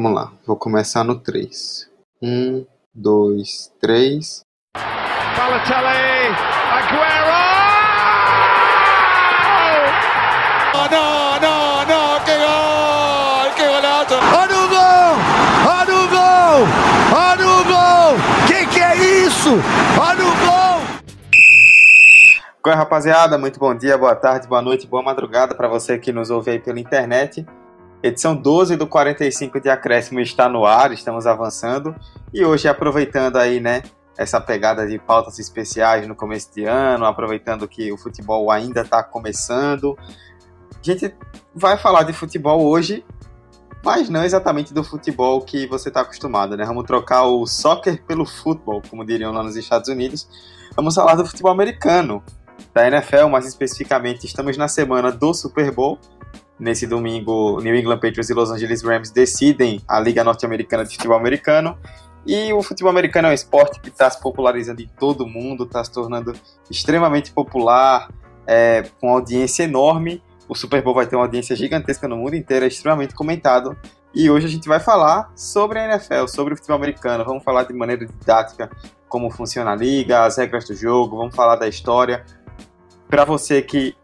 Vamos lá, vou começar no 3. 1, 2, 3. Balotelli, Aguero! Oh, não, não, não, que gol! Que golaço! Olha o gol! Olha o gol! Olha o gol! Que que é isso? Olha o gol! Oi, rapaziada, muito bom dia, boa tarde, boa noite, boa madrugada para você que nos ouve aí pela internet. Edição 12 do 45 de Acréscimo está no ar, estamos avançando. E hoje, aproveitando aí, né, essa pegada de pautas especiais no começo de ano, aproveitando que o futebol ainda está começando, a gente vai falar de futebol hoje, mas não exatamente do futebol que você está acostumado, né? Vamos trocar o soccer pelo futebol, como diriam lá nos Estados Unidos. Vamos falar do futebol americano, da NFL, mais especificamente, estamos na semana do Super Bowl nesse domingo, New England Patriots e Los Angeles Rams decidem a Liga Norte-Americana de Futebol Americano. E o futebol americano é um esporte que está se popularizando em todo o mundo, está se tornando extremamente popular, é, com audiência enorme. O Super Bowl vai ter uma audiência gigantesca no mundo inteiro, é extremamente comentado. E hoje a gente vai falar sobre a NFL, sobre o futebol americano. Vamos falar de maneira didática como funciona a liga, as regras do jogo, vamos falar da história. Para você que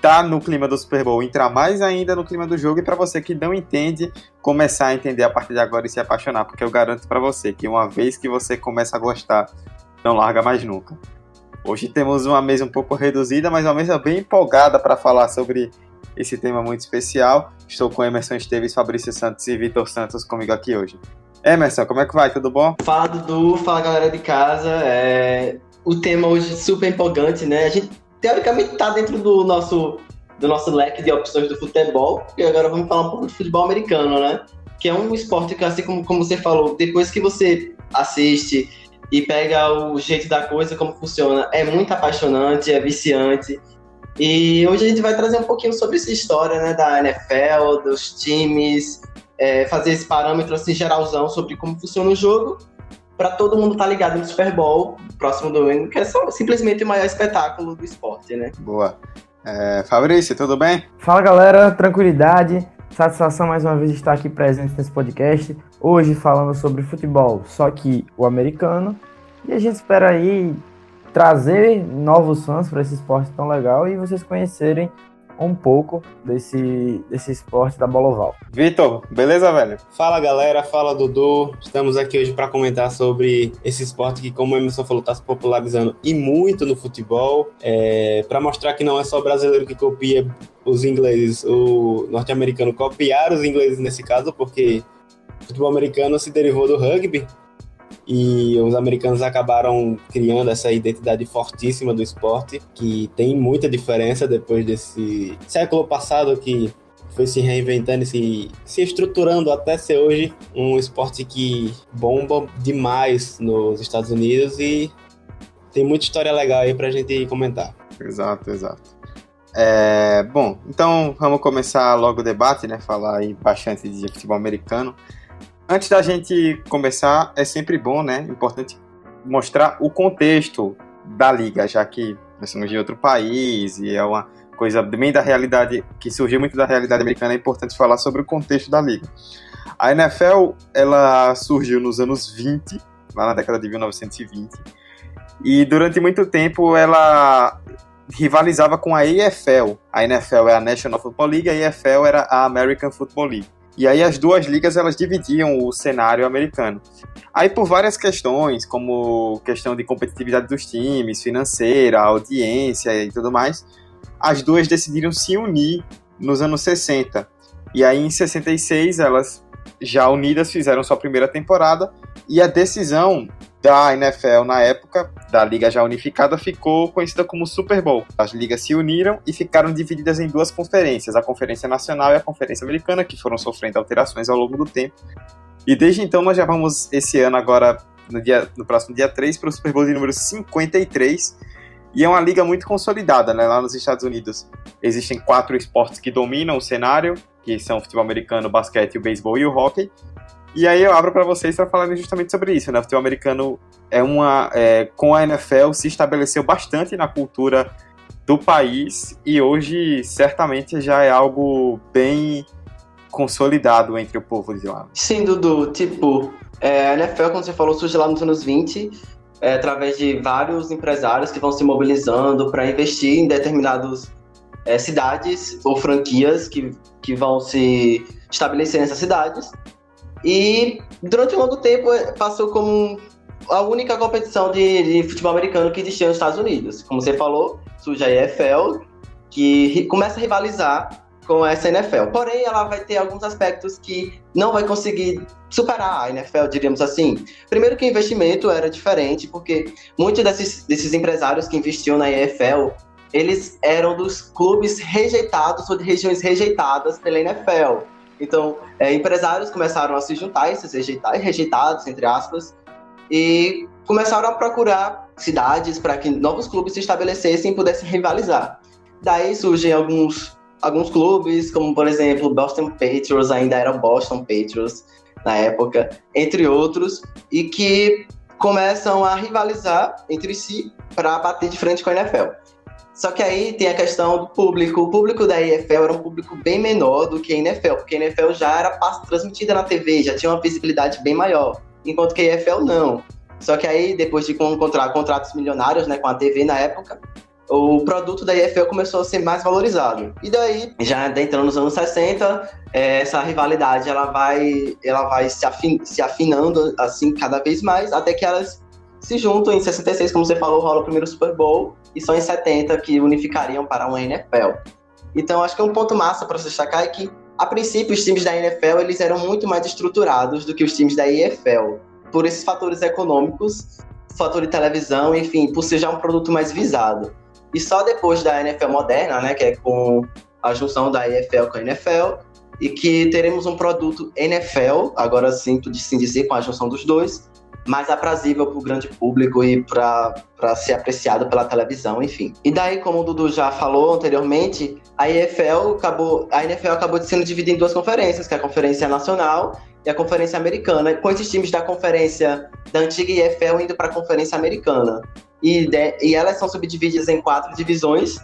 tá no clima do Super Bowl, entrar mais ainda no clima do jogo e para você que não entende, começar a entender a partir de agora e se apaixonar, porque eu garanto para você que uma vez que você começa a gostar, não larga mais nunca. Hoje temos uma mesa um pouco reduzida, mas uma mesa bem empolgada para falar sobre esse tema muito especial. Estou com Emerson Esteves, Fabrício Santos e Vitor Santos comigo aqui hoje. Emerson, como é que vai? Tudo bom? Fala Dudu, fala galera de casa. É... O tema hoje é super empolgante, né? A gente teoricamente está dentro do nosso, do nosso leque de opções do futebol, e agora vamos falar um pouco de futebol americano, né? Que é um esporte que, assim como, como você falou, depois que você assiste e pega o jeito da coisa, como funciona, é muito apaixonante, é viciante. E hoje a gente vai trazer um pouquinho sobre essa história né, da NFL, dos times, é, fazer esse parâmetro assim, geralzão sobre como funciona o jogo para todo mundo estar tá ligado no Super Bowl próximo domingo, que é só, simplesmente o maior espetáculo do esporte, né? Boa. É, Fabrício, tudo bem? Fala galera, tranquilidade. Satisfação mais uma vez estar aqui presente nesse podcast. Hoje falando sobre futebol, só que o americano. E a gente espera aí trazer novos fãs para esse esporte tão legal e vocês conhecerem um pouco desse, desse esporte da bola oval. Vitor, beleza, velho? Fala galera, fala Dudu. Estamos aqui hoje para comentar sobre esse esporte que, como o Emerson falou, está se popularizando e muito no futebol. É, para mostrar que não é só brasileiro que copia os ingleses, o norte-americano copiar os ingleses nesse caso, porque o futebol americano se derivou do rugby, e os americanos acabaram criando essa identidade fortíssima do esporte, que tem muita diferença depois desse século passado que foi se reinventando e se, se estruturando até ser hoje um esporte que bomba demais nos Estados Unidos e tem muita história legal aí pra gente comentar. Exato, exato. É, bom, então vamos começar logo o debate, né? Falar aí bastante de futebol americano. Antes da gente começar, é sempre bom, né? Importante mostrar o contexto da liga, já que nós somos de outro país e é uma coisa bem da realidade, que surgiu muito da realidade americana, é importante falar sobre o contexto da liga. A NFL, ela surgiu nos anos 20, lá na década de 1920, e durante muito tempo ela rivalizava com a EFL. A NFL é a National Football League, a EFL era a American Football League. E aí as duas ligas elas dividiam o cenário americano. Aí por várias questões, como questão de competitividade dos times, financeira, audiência e tudo mais, as duas decidiram se unir nos anos 60. E aí em 66 elas já unidas fizeram sua primeira temporada e a decisão da NFL na época, da liga já unificada, ficou conhecida como Super Bowl. As ligas se uniram e ficaram divididas em duas conferências, a Conferência Nacional e a Conferência Americana, que foram sofrendo alterações ao longo do tempo. E desde então nós já vamos esse ano agora, no, dia, no próximo dia 3, para o Super Bowl de número 53, e é uma liga muito consolidada, né? Lá nos Estados Unidos existem quatro esportes que dominam o cenário, que são o futebol americano, o basquete, o beisebol e o hockey. E aí eu abro para vocês para falarem justamente sobre isso, né? O futebol americano é uma, é, com a NFL se estabeleceu bastante na cultura do país e hoje certamente já é algo bem consolidado entre o povo de lá. Sim, Dudu, tipo, é, a NFL, como você falou, surge lá nos anos 20, é, através de vários empresários que vão se mobilizando para investir em determinadas é, cidades ou franquias que, que vão se estabelecer nessas cidades. E durante um longo tempo é, passou como a única competição de, de futebol americano que existia nos Estados Unidos. Como você falou, surge a EFL, que começa a rivalizar com essa NFL. Porém, ela vai ter alguns aspectos que não vai conseguir superar a NFL, diríamos assim. Primeiro que o investimento era diferente, porque muitos desses, desses empresários que investiam na NFL, eles eram dos clubes rejeitados ou de regiões rejeitadas pela NFL. Então, é, empresários começaram a se juntar, esses rejeitados, rejeitados, entre aspas, e começaram a procurar cidades para que novos clubes se estabelecessem e pudessem rivalizar. Daí surgem alguns alguns clubes, como por exemplo Boston Patriots, ainda era Boston Patriots na época, entre outros, e que começam a rivalizar entre si para bater de frente com a NFL. Só que aí tem a questão do público. O público da EFL era um público bem menor do que a NFL, porque a NFL já era transmitida na TV, já tinha uma visibilidade bem maior, enquanto que a EFL não. Só que aí, depois de encontrar contratos milionários né, com a TV na época, o produto da IFL começou a ser mais valorizado. E daí, já entrando nos anos 60, é, essa rivalidade ela vai, ela vai se, afin, se afinando assim cada vez mais, até que elas se juntam em 66, como você falou, rola o primeiro Super Bowl, e só em 70 que unificariam para uma NFL. Então, acho que um ponto massa para se destacar é que, a princípio, os times da NFL eles eram muito mais estruturados do que os times da IFL, por esses fatores econômicos, fator de televisão, enfim, por ser já um produto mais visado. E só depois da NFL moderna, né, que é com a junção da EFL com a NFL, e que teremos um produto NFL, agora sim, sim dizer, com a junção dos dois, mais aprazível para o grande público e para ser apreciado pela televisão, enfim. E daí, como o Dudu já falou anteriormente, a EFL acabou, a NFL acabou sendo dividida em duas conferências, que é a Conferência Nacional e a Conferência Americana, com esses times da conferência da antiga EFL indo para a Conferência Americana e, de, e elas são subdivididas em quatro divisões.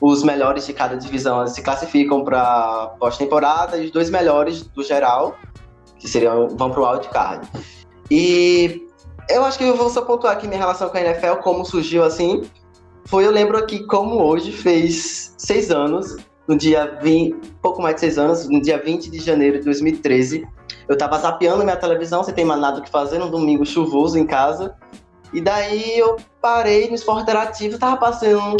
Os melhores de cada divisão se classificam para pós-temporada e os dois melhores do geral, que seriam, vão para o wildcard. E eu acho que eu vou só pontuar aqui minha relação com a NFL, como surgiu assim. Foi, eu lembro aqui como hoje fez seis anos, no dia 20, pouco mais de seis anos, no dia 20 de janeiro de 2013. Eu tava zapeando minha televisão, sem ter mais nada o que fazer, num domingo chuvoso em casa. E daí eu parei no esporte interativo, tava passando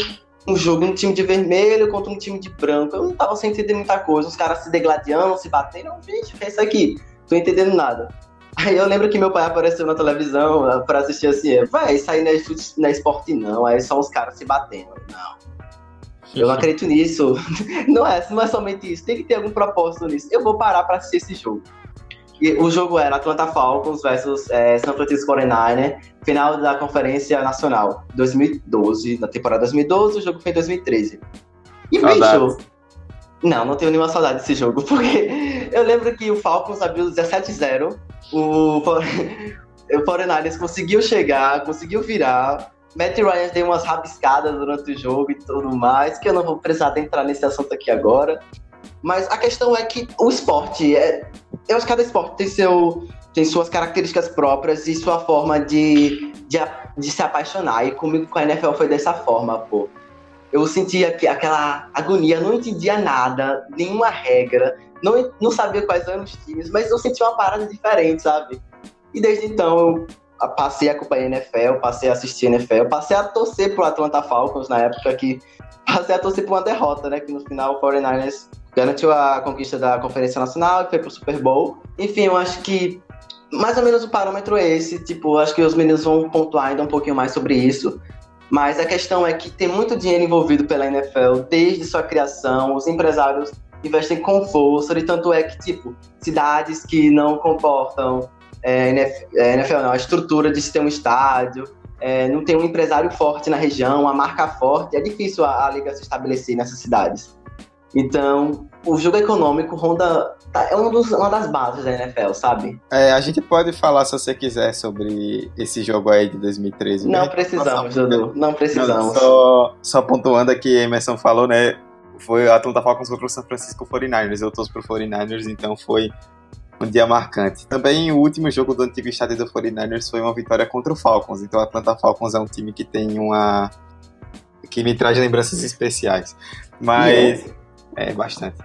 um, jogo, um time de vermelho contra um time de branco. Eu não tava sem entender muita coisa. Os caras se degladiando, se batendo. Gente, o que é isso aqui? Tô entendendo nada. Aí eu lembro que meu pai apareceu na televisão ah, pra assistir assim, vai, sair na, na esporte não, aí só os caras se batendo. Não. Eu não acredito nisso. Não é, não é somente isso. Tem que ter algum propósito nisso. Eu vou parar pra assistir esse jogo. E o jogo era Atlanta Falcons versus é, San Francisco 49 final da Conferência Nacional, 2012, na temporada 2012, o jogo foi em 2013. E, bicho, não, não tenho nenhuma saudade desse jogo, porque eu lembro que o Falcons abriu 17-0, o, o 49 conseguiu chegar, conseguiu virar, Matt Ryan deu umas rabiscadas durante o jogo e tudo mais, que eu não vou precisar entrar nesse assunto aqui agora. Mas a questão é que o esporte, é, eu acho que cada esporte tem, seu, tem suas características próprias e sua forma de, de, de se apaixonar. E comigo com a NFL foi dessa forma, pô. Eu sentia que aquela agonia, não entendia nada, nenhuma regra, não, não sabia quais eram os times, mas eu sentia uma parada diferente, sabe? E desde então eu passei a acompanhar NFL, passei a assistir NFL, passei a torcer pro Atlanta Falcons na época que passei a torcer por uma derrota, né? Que no final o 49ers garantiu a conquista da Conferência Nacional e foi pro Super Bowl. Enfim, eu acho que mais ou menos o parâmetro é esse. Tipo, acho que os meninos vão pontuar ainda um pouquinho mais sobre isso. Mas a questão é que tem muito dinheiro envolvido pela NFL desde sua criação. Os empresários investem com força, e tanto é que, tipo, cidades que não comportam é, NFL, não, a estrutura de se ter um estádio, é, não tem um empresário forte na região, uma marca forte, é difícil a, a liga se estabelecer nessas cidades. Então, o jogo econômico ronda. Tá, é um dos, uma das bases da NFL, sabe? É, a gente pode falar, se você quiser, sobre esse jogo aí de 2013. Não né? precisamos, Dudu. Não precisamos. Não, só, só pontuando aqui, Emerson falou, né? foi a Atlanta Falcons contra o San Francisco 49ers. Eu torço pro 49ers, então foi um dia marcante. Também o último jogo do antigo estádio do 49ers foi uma vitória contra o Falcons. Então a Atlanta Falcons é um time que tem uma. que me traz lembranças especiais. Mas. Yeah. É, bastante.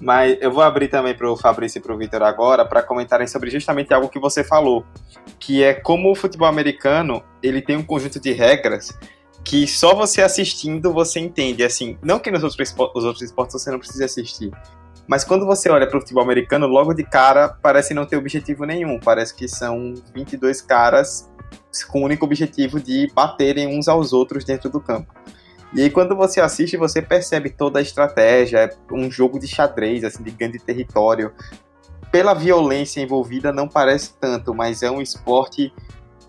Mas eu vou abrir também para o Fabrício e para o Vitor agora para comentarem sobre justamente algo que você falou, que é como o futebol americano ele tem um conjunto de regras que só você assistindo você entende. Assim, não que nos outros, os outros esportes você não precisa assistir, mas quando você olha para o futebol americano, logo de cara parece não ter objetivo nenhum. Parece que são 22 caras com o único objetivo de baterem uns aos outros dentro do campo. E aí quando você assiste, você percebe toda a estratégia, é um jogo de xadrez, assim, de grande território. Pela violência envolvida não parece tanto, mas é um esporte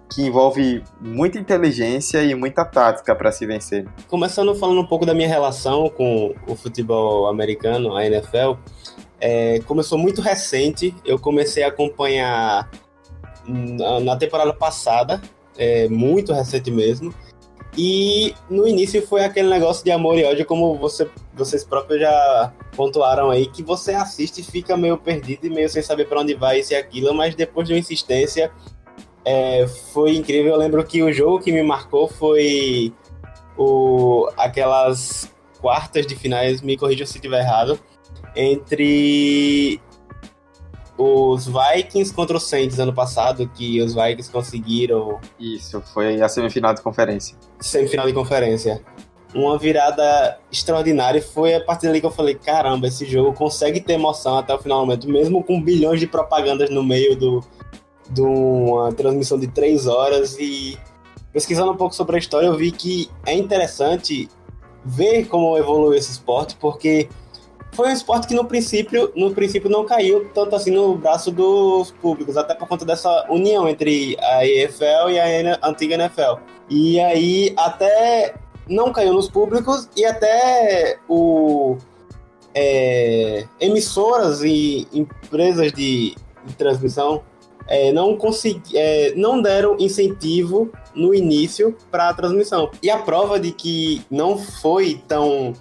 que envolve muita inteligência e muita tática para se vencer. Começando falando um pouco da minha relação com o futebol americano, a NFL, é, começou muito recente. Eu comecei a acompanhar na, na temporada passada, é, muito recente mesmo. E no início foi aquele negócio de amor e ódio, como você, vocês próprios já pontuaram aí, que você assiste e fica meio perdido e meio sem saber para onde vai isso e aquilo, mas depois de uma insistência é, foi incrível. Eu lembro que o jogo que me marcou foi o, aquelas quartas de finais, me corrija se estiver errado, entre os Vikings contra os Saints ano passado, que os Vikings conseguiram. Isso, foi a semifinal de conferência. Semifinal de conferência. Uma virada extraordinária. Foi a partir dali que eu falei: caramba, esse jogo consegue ter emoção até o final do momento, mesmo com bilhões de propagandas no meio do, de uma transmissão de três horas e pesquisando um pouco sobre a história eu vi que é interessante ver como evoluiu esse esporte porque foi um esporte que no princípio no princípio não caiu tanto assim no braço dos públicos até por conta dessa união entre a EFL e a antiga NFL e aí até não caiu nos públicos e até o é, emissoras e empresas de, de transmissão é, não, consegui, é, não deram incentivo no início para a transmissão. E a prova de que não foi tão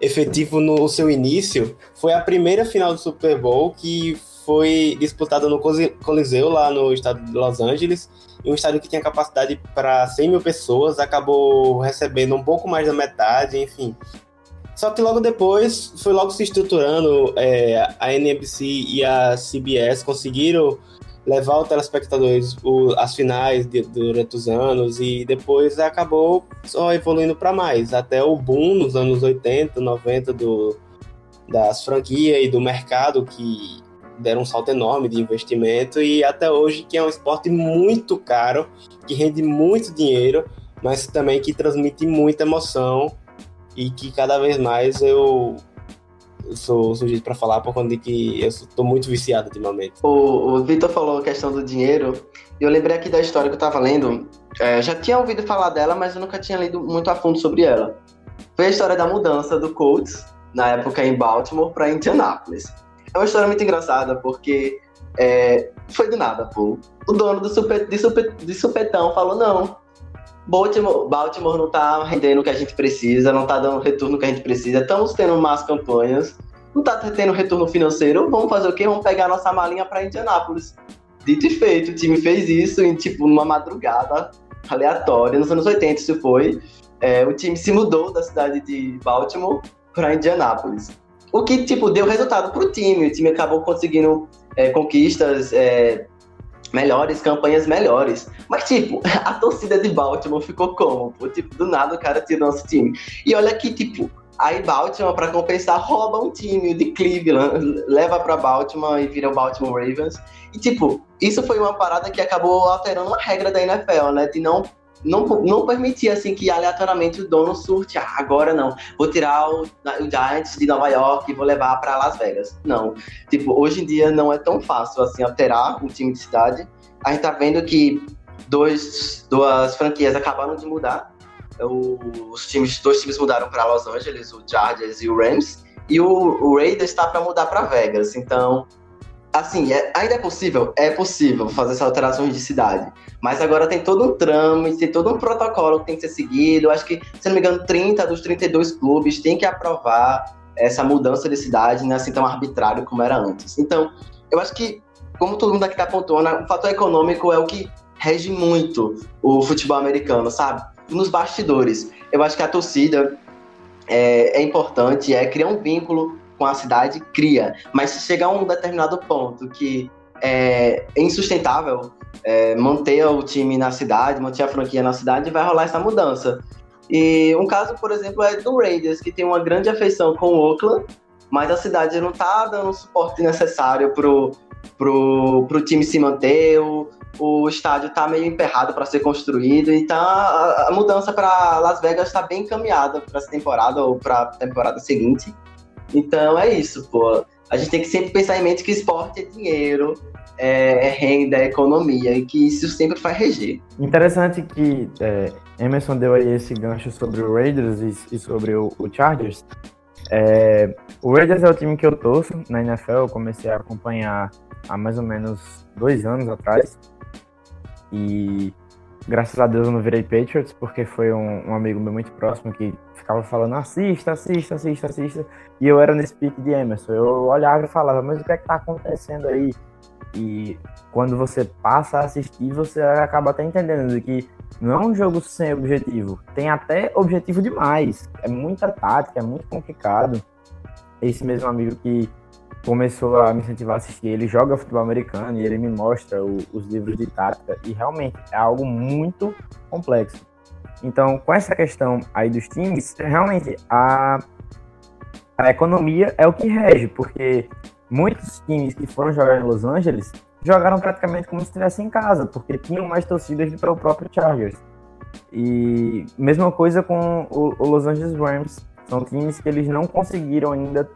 efetivo no seu início foi a primeira final do Super Bowl que foi disputada no Coliseu, lá no estado de Los Angeles, um estádio que tinha capacidade para 100 mil pessoas, acabou recebendo um pouco mais da metade, enfim. Só que logo depois foi logo se estruturando, é, a NBC e a CBS conseguiram levar os telespectadores o, as finais de, durante os anos e depois acabou só evoluindo para mais, até o boom nos anos 80, 90 do, das franquias e do mercado que deram um salto enorme de investimento e até hoje que é um esporte muito caro, que rende muito dinheiro, mas também que transmite muita emoção e que cada vez mais eu sou sujeito para falar por conta de que eu estou muito viciado ultimamente. O, o Vitor falou a questão do dinheiro, e eu lembrei aqui da história que eu estava lendo. É, já tinha ouvido falar dela, mas eu nunca tinha lido muito a fundo sobre ela. Foi a história da mudança do Colts, na época em Baltimore, para Indianapolis. É uma história muito engraçada, porque é, foi do nada, pô. O dono do super, de, super, de supetão falou: não, Baltimore, Baltimore não tá rendendo o que a gente precisa, não tá dando o retorno que a gente precisa. Estamos tendo más campanhas, não tá tendo retorno financeiro. Vamos fazer o quê? Vamos pegar nossa malinha para Indianápolis. Dito e feito, o time fez isso em tipo numa madrugada aleatória, nos anos 80 isso foi. É, o time se mudou da cidade de Baltimore para Indianápolis. O que tipo deu resultado para o time. O time acabou conseguindo é, conquistas é, melhores, campanhas melhores. Mas, tipo, a torcida de Baltimore ficou como? Pô? Tipo, do nada o cara tira nosso time. E olha que, tipo, aí Baltimore, para compensar, rouba um time de Cleveland, leva para Baltimore e vira o Baltimore Ravens. E, tipo, isso foi uma parada que acabou alterando a regra da NFL, né? De não não, não permitia assim que aleatoriamente o dono surte, ah, agora não, vou tirar o, o Giants de Nova York e vou levar para Las Vegas. Não. Tipo, hoje em dia não é tão fácil assim alterar um time de cidade. A gente tá vendo que dois, duas franquias acabaram de mudar. Os times, dois times mudaram para Los Angeles, o Chargers e o Rams, e o, o Raiders está para mudar para Vegas. Então, assim, é, ainda é possível? É possível fazer essas alterações de cidade. Mas agora tem todo um trâmite, tem todo um protocolo que tem que ser seguido. Acho que, se não me engano, 30 dos 32 clubes têm que aprovar essa mudança de cidade não é assim tão arbitrário como era antes. Então, eu acho que, como todo mundo aqui está apontando, o fator econômico é o que rege muito o futebol americano, sabe? Nos bastidores. Eu acho que a torcida é, é importante, é criar um vínculo com a cidade, cria. Mas se chegar a um determinado ponto que é insustentável é, manter o time na cidade, manter a franquia na cidade, vai rolar essa mudança. E um caso, por exemplo, é do Raiders, que tem uma grande afeição com o Oakland, mas a cidade não está dando o suporte necessário pro, pro, pro time se manter, o, o estádio está meio emperrado para ser construído, então a, a mudança para Las Vegas está bem encaminhada para essa temporada ou para a temporada seguinte. Então é isso, pô. A gente tem que sempre pensar em mente que esporte é dinheiro, é, é renda, é economia, e que isso sempre vai reger. Interessante que é, Emerson deu aí esse gancho sobre o Raiders e, e sobre o, o Chargers. É, o Raiders é o time que eu torço na NFL, eu comecei a acompanhar há mais ou menos dois anos atrás. E graças a Deus eu não virei Patriots, porque foi um, um, amigo meu muito próximo que ficava falando assista, assista, assista, assista. E eu era nesse pique de Emerson. Eu olhava e falava, mas o que é que tá acontecendo aí? E quando você passa a assistir, você acaba até entendendo que não é um jogo sem objetivo. Tem até objetivo demais. É muita tática, é muito complicado. Esse mesmo amigo que começou a me incentivar a assistir, ele joga futebol americano e ele me mostra o, os livros de tática e realmente é algo muito complexo. Então, com essa questão aí dos times, realmente a, a economia é o que rege, porque muitos times que foram jogar em Los Angeles jogaram praticamente como se estivessem em casa, porque tinham mais torcidas do que o próprio Chargers. E mesma coisa com o, o Los Angeles Rams. São times que eles não conseguiram ainda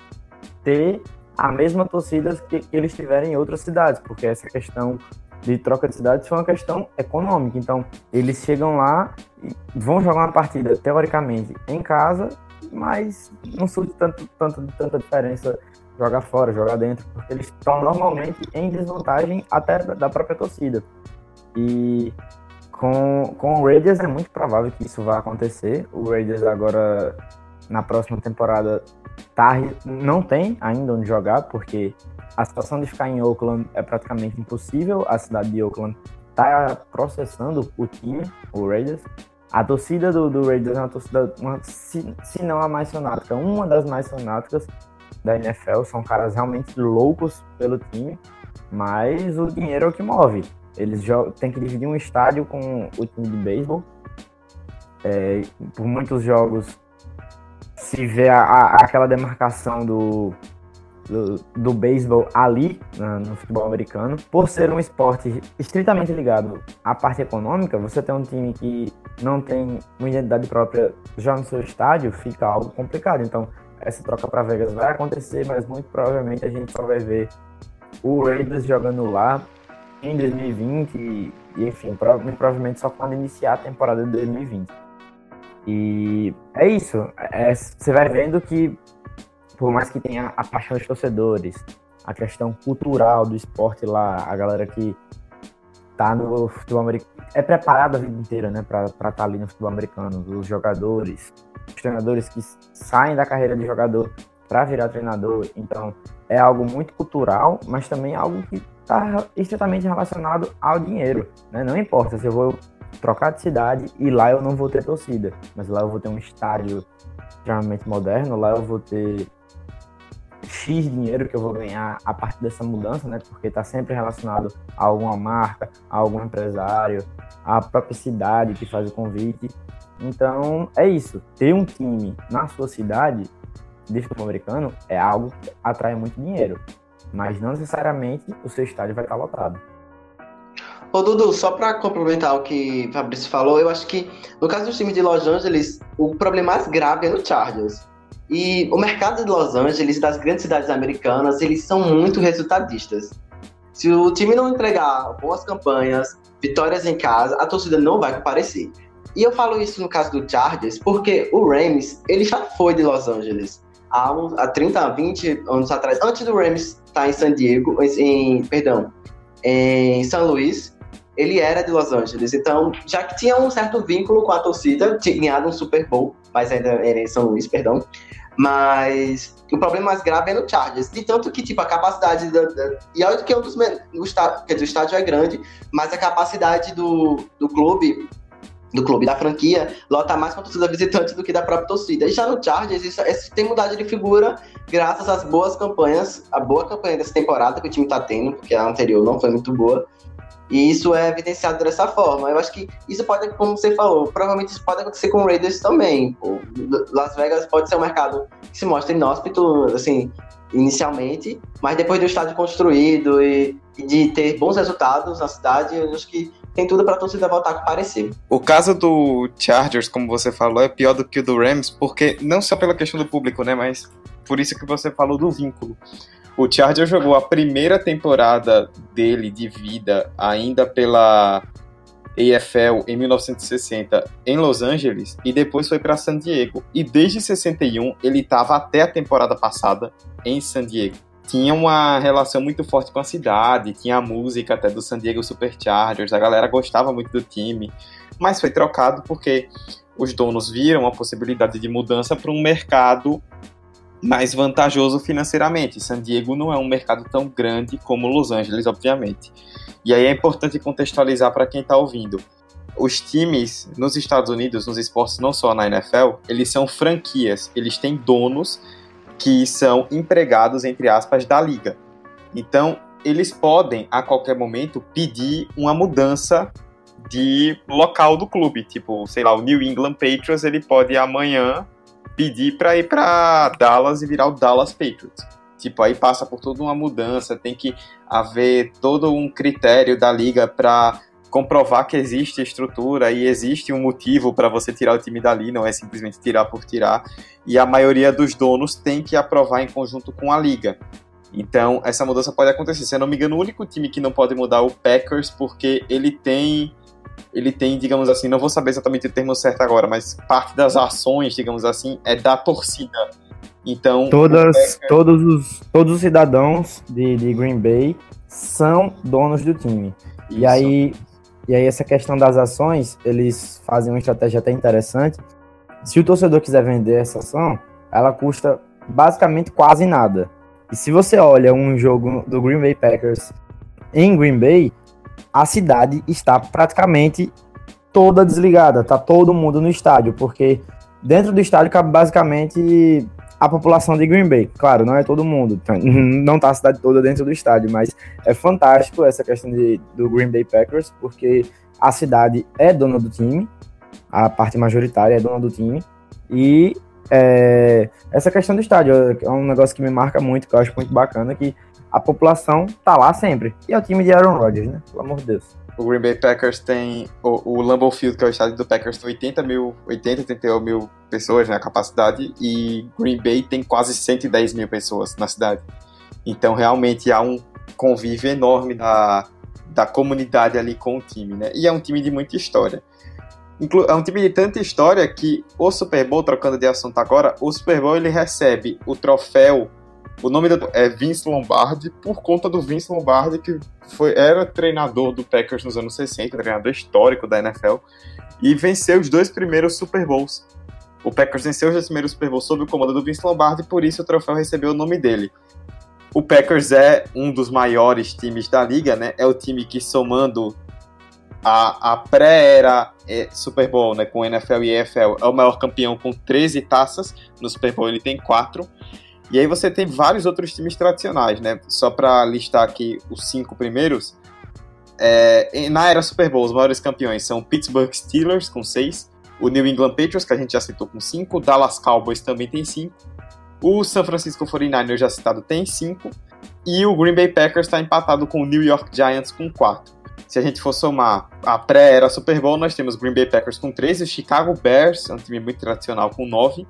ter a mesma torcida que, que eles tiverem em outras cidades, porque essa questão de troca de cidades foi uma questão econômica. Então, eles chegam lá vão jogar uma partida, teoricamente, em casa, mas não surge tanto, tanto, tanta diferença jogar fora, jogar dentro, porque eles estão normalmente em desvantagem até da própria torcida. E com, com o Raiders é muito provável que isso vá acontecer. O Raiders agora, na próxima temporada, tá, não tem ainda onde jogar, porque a situação de ficar em Oakland é praticamente impossível. A cidade de Oakland está processando o time, o Raiders. A torcida do, do Raiders é uma torcida, uma, se, se não a mais fanática, uma das mais fanáticas da NFL. São caras realmente loucos pelo time, mas o dinheiro é o que move. Eles têm que dividir um estádio com o time de beisebol. É, por muitos jogos se vê a, a, aquela demarcação do, do, do beisebol ali na, no futebol americano. Por ser um esporte estritamente ligado à parte econômica, você tem um time que não tem uma identidade própria já no seu estádio, fica algo complicado. Então, essa troca para Vegas vai acontecer, mas muito provavelmente a gente só vai ver o Raiders jogando lá em 2020 e, enfim, provavelmente só quando iniciar a temporada de 2020. E é isso. É, você vai vendo que, por mais que tenha a paixão dos torcedores, a questão cultural do esporte lá, a galera que tá no futebol americano, é preparada a vida inteira, né, para estar tá ali no futebol americano. Os jogadores, os treinadores que saem da carreira de jogador para virar treinador. Então, é algo muito cultural, mas também algo que está estritamente relacionado ao dinheiro. Né? Não importa se eu vou trocar de cidade e lá eu não vou ter torcida, mas lá eu vou ter um estádio extremamente moderno, lá eu vou ter X dinheiro que eu vou ganhar a partir dessa mudança, né? Porque está sempre relacionado a alguma marca, a algum empresário, a própria cidade que faz o convite. Então, é isso. Ter um time na sua cidade de futebol americano é algo que atrai muito dinheiro, mas não necessariamente o seu estádio vai estar lotado. Ô Dudu, só para complementar o que Fabrício falou, eu acho que no caso dos times de Los Angeles, o problema mais grave é no Chargers. E o mercado de Los Angeles, das grandes cidades americanas, eles são muito resultadistas. Se o time não entregar boas campanhas, vitórias em casa, a torcida não vai comparecer. E eu falo isso no caso do Chargers porque o Rams, ele já foi de Los Angeles há, há 30, 20 anos atrás, antes do Rams estar em San Diego, em, perdão, em São Luís, ele era de Los Angeles. Então, já que tinha um certo vínculo com a torcida, tinha ganhado um Super Bowl, mas ainda em São Luís, perdão. Mas o problema mais grave é no Chargers. De tanto que, tipo, a capacidade. Da, da, e olha que é um dos. O estádio, quer dizer, o estádio é grande, mas a capacidade do, do clube do clube, da franquia, lota mais com a torcida visitante do que da própria torcida. E já no Chargers, isso, isso tem mudado de figura graças às boas campanhas, a boa campanha dessa temporada que o time tá tendo, porque a anterior não foi muito boa. E isso é evidenciado dessa forma. Eu acho que isso pode, como você falou, provavelmente isso pode acontecer com o Raiders também. Pô. Las Vegas pode ser um mercado que se mostra inóspito, assim, inicialmente, mas depois do estádio construído e, e de ter bons resultados na cidade, eu acho que tem tudo para torcida voltar a parecer. O caso do Chargers, como você falou, é pior do que o do Rams, porque não só pela questão do público, né, mas por isso que você falou do vínculo. O Chargers jogou a primeira temporada dele de vida ainda pela AFL em 1960 em Los Angeles e depois foi para San Diego. E desde 61 ele estava até a temporada passada em San Diego tinha uma relação muito forte com a cidade, tinha a música até do San Diego Superchargers, a galera gostava muito do time, mas foi trocado porque os donos viram a possibilidade de mudança para um mercado mais vantajoso financeiramente. San Diego não é um mercado tão grande como Los Angeles, obviamente. E aí é importante contextualizar para quem está ouvindo. Os times nos Estados Unidos, nos esportes, não só na NFL, eles são franquias, eles têm donos que são empregados, entre aspas, da liga. Então, eles podem, a qualquer momento, pedir uma mudança de local do clube. Tipo, sei lá, o New England Patriots, ele pode amanhã pedir para ir para Dallas e virar o Dallas Patriots. Tipo, aí passa por toda uma mudança, tem que haver todo um critério da liga para comprovar que existe estrutura e existe um motivo para você tirar o time dali, não é simplesmente tirar por tirar. E a maioria dos donos tem que aprovar em conjunto com a liga. Então, essa mudança pode acontecer. Se eu não me engano, o único time que não pode mudar é o Packers, porque ele tem ele tem, digamos assim, não vou saber exatamente o termo certo agora, mas parte das ações, digamos assim, é da torcida. Então, Todas, todos, os, todos os cidadãos de, de Green Bay são donos do time. Isso. E aí, e aí essa questão das ações, eles fazem uma estratégia até interessante. Se o torcedor quiser vender essa ação, ela custa basicamente quase nada. E se você olha um jogo do Green Bay Packers em Green Bay, a cidade está praticamente toda desligada, tá todo mundo no estádio, porque dentro do estádio cabe basicamente a população de Green Bay. Claro, não é todo mundo, então, não tá a cidade toda dentro do estádio, mas é fantástico essa questão de, do Green Bay Packers, porque a cidade é dona do time, a parte majoritária é dona do time, e é, essa questão do estádio é um negócio que me marca muito, que eu acho muito bacana, que a população tá lá sempre. E é o time de Aaron Rodgers, né? Pelo amor de Deus. O Green Bay Packers tem. O, o Lambeau Field, que é o estádio do Packers, tem 80 mil, 80, 81 mil pessoas na né, capacidade. E Green Bay tem quase 110 mil pessoas na cidade. Então, realmente, há um convívio enorme da, da comunidade ali com o time, né? E é um time de muita história. É um time de tanta história que o Super Bowl, trocando de assunto agora, o Super Bowl ele recebe o troféu o nome é Vince Lombardi por conta do Vince Lombardi, que foi, era treinador do Packers nos anos 60, treinador histórico da NFL, e venceu os dois primeiros Super Bowls. O Packers venceu os dois primeiros Super Bowls sob o comando do Vince Lombardi, por isso o troféu recebeu o nome dele. O Packers é um dos maiores times da liga, né? É o time que somando a, a pré-era é, Super Bowl, né, com NFL e EFL, é o maior campeão com 13 taças. No Super Bowl ele tem 4. E aí você tem vários outros times tradicionais, né? Só para listar aqui os cinco primeiros. É, na era Super Bowl, os maiores campeões são o Pittsburgh Steelers, com seis. O New England Patriots, que a gente já citou, com cinco. O Dallas Cowboys também tem cinco. O San Francisco 49ers, já citado, tem cinco. E o Green Bay Packers está empatado com o New York Giants com quatro. Se a gente for somar a pré-era Super Bowl, nós temos Green Bay Packers com 13, o Chicago Bears, é um time muito tradicional, com 9,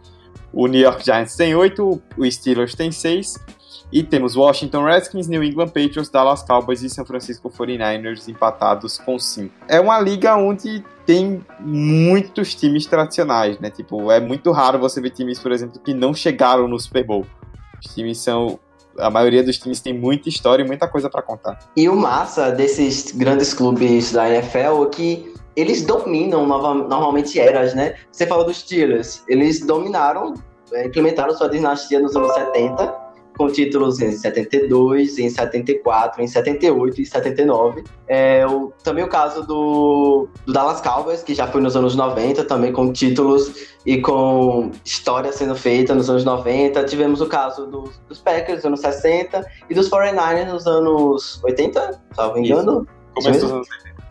o New York Giants tem 8, o Steelers tem 6. E temos Washington Redskins, New England Patriots, Dallas Cowboys e San Francisco 49ers empatados com 5. É uma liga onde tem muitos times tradicionais, né? Tipo, é muito raro você ver times, por exemplo, que não chegaram no Super Bowl. Os times são a maioria dos times tem muita história e muita coisa para contar. E o massa desses grandes clubes da NFL é que eles dominam nova, normalmente eras, né? Você falou dos Steelers, eles dominaram, é, implementaram sua dinastia nos anos 70 com títulos em 72, em 74, em 78 e 79. É, o, também o caso do, do, Dallas Cowboys, que já foi nos anos 90, também com títulos e com história sendo feita nos anos 90. Tivemos o caso do, dos Packers nos anos 60 e dos 49ers nos anos 80, salvo engano. Começo dos anos 80.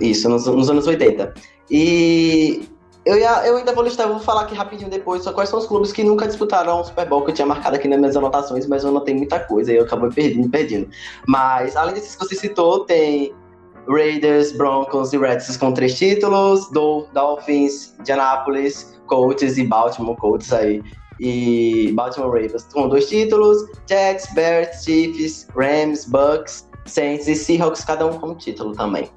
Isso, nos, nos anos 80. E eu, ia, eu ainda vou listar, eu vou falar aqui rapidinho depois só quais são os clubes que nunca disputaram o Super Bowl, que eu tinha marcado aqui nas minhas anotações, mas eu anotei muita coisa e eu acabei perdendo, perdendo. Mas, além desses que você citou, tem Raiders, Broncos e Redskins com três títulos, Dolphins, Indianapolis, Colts e Baltimore Colts aí. E Baltimore Ravens com dois títulos, Jets, Bears, Chiefs, Rams, Bucks, Saints e Seahawks, cada um com um título também.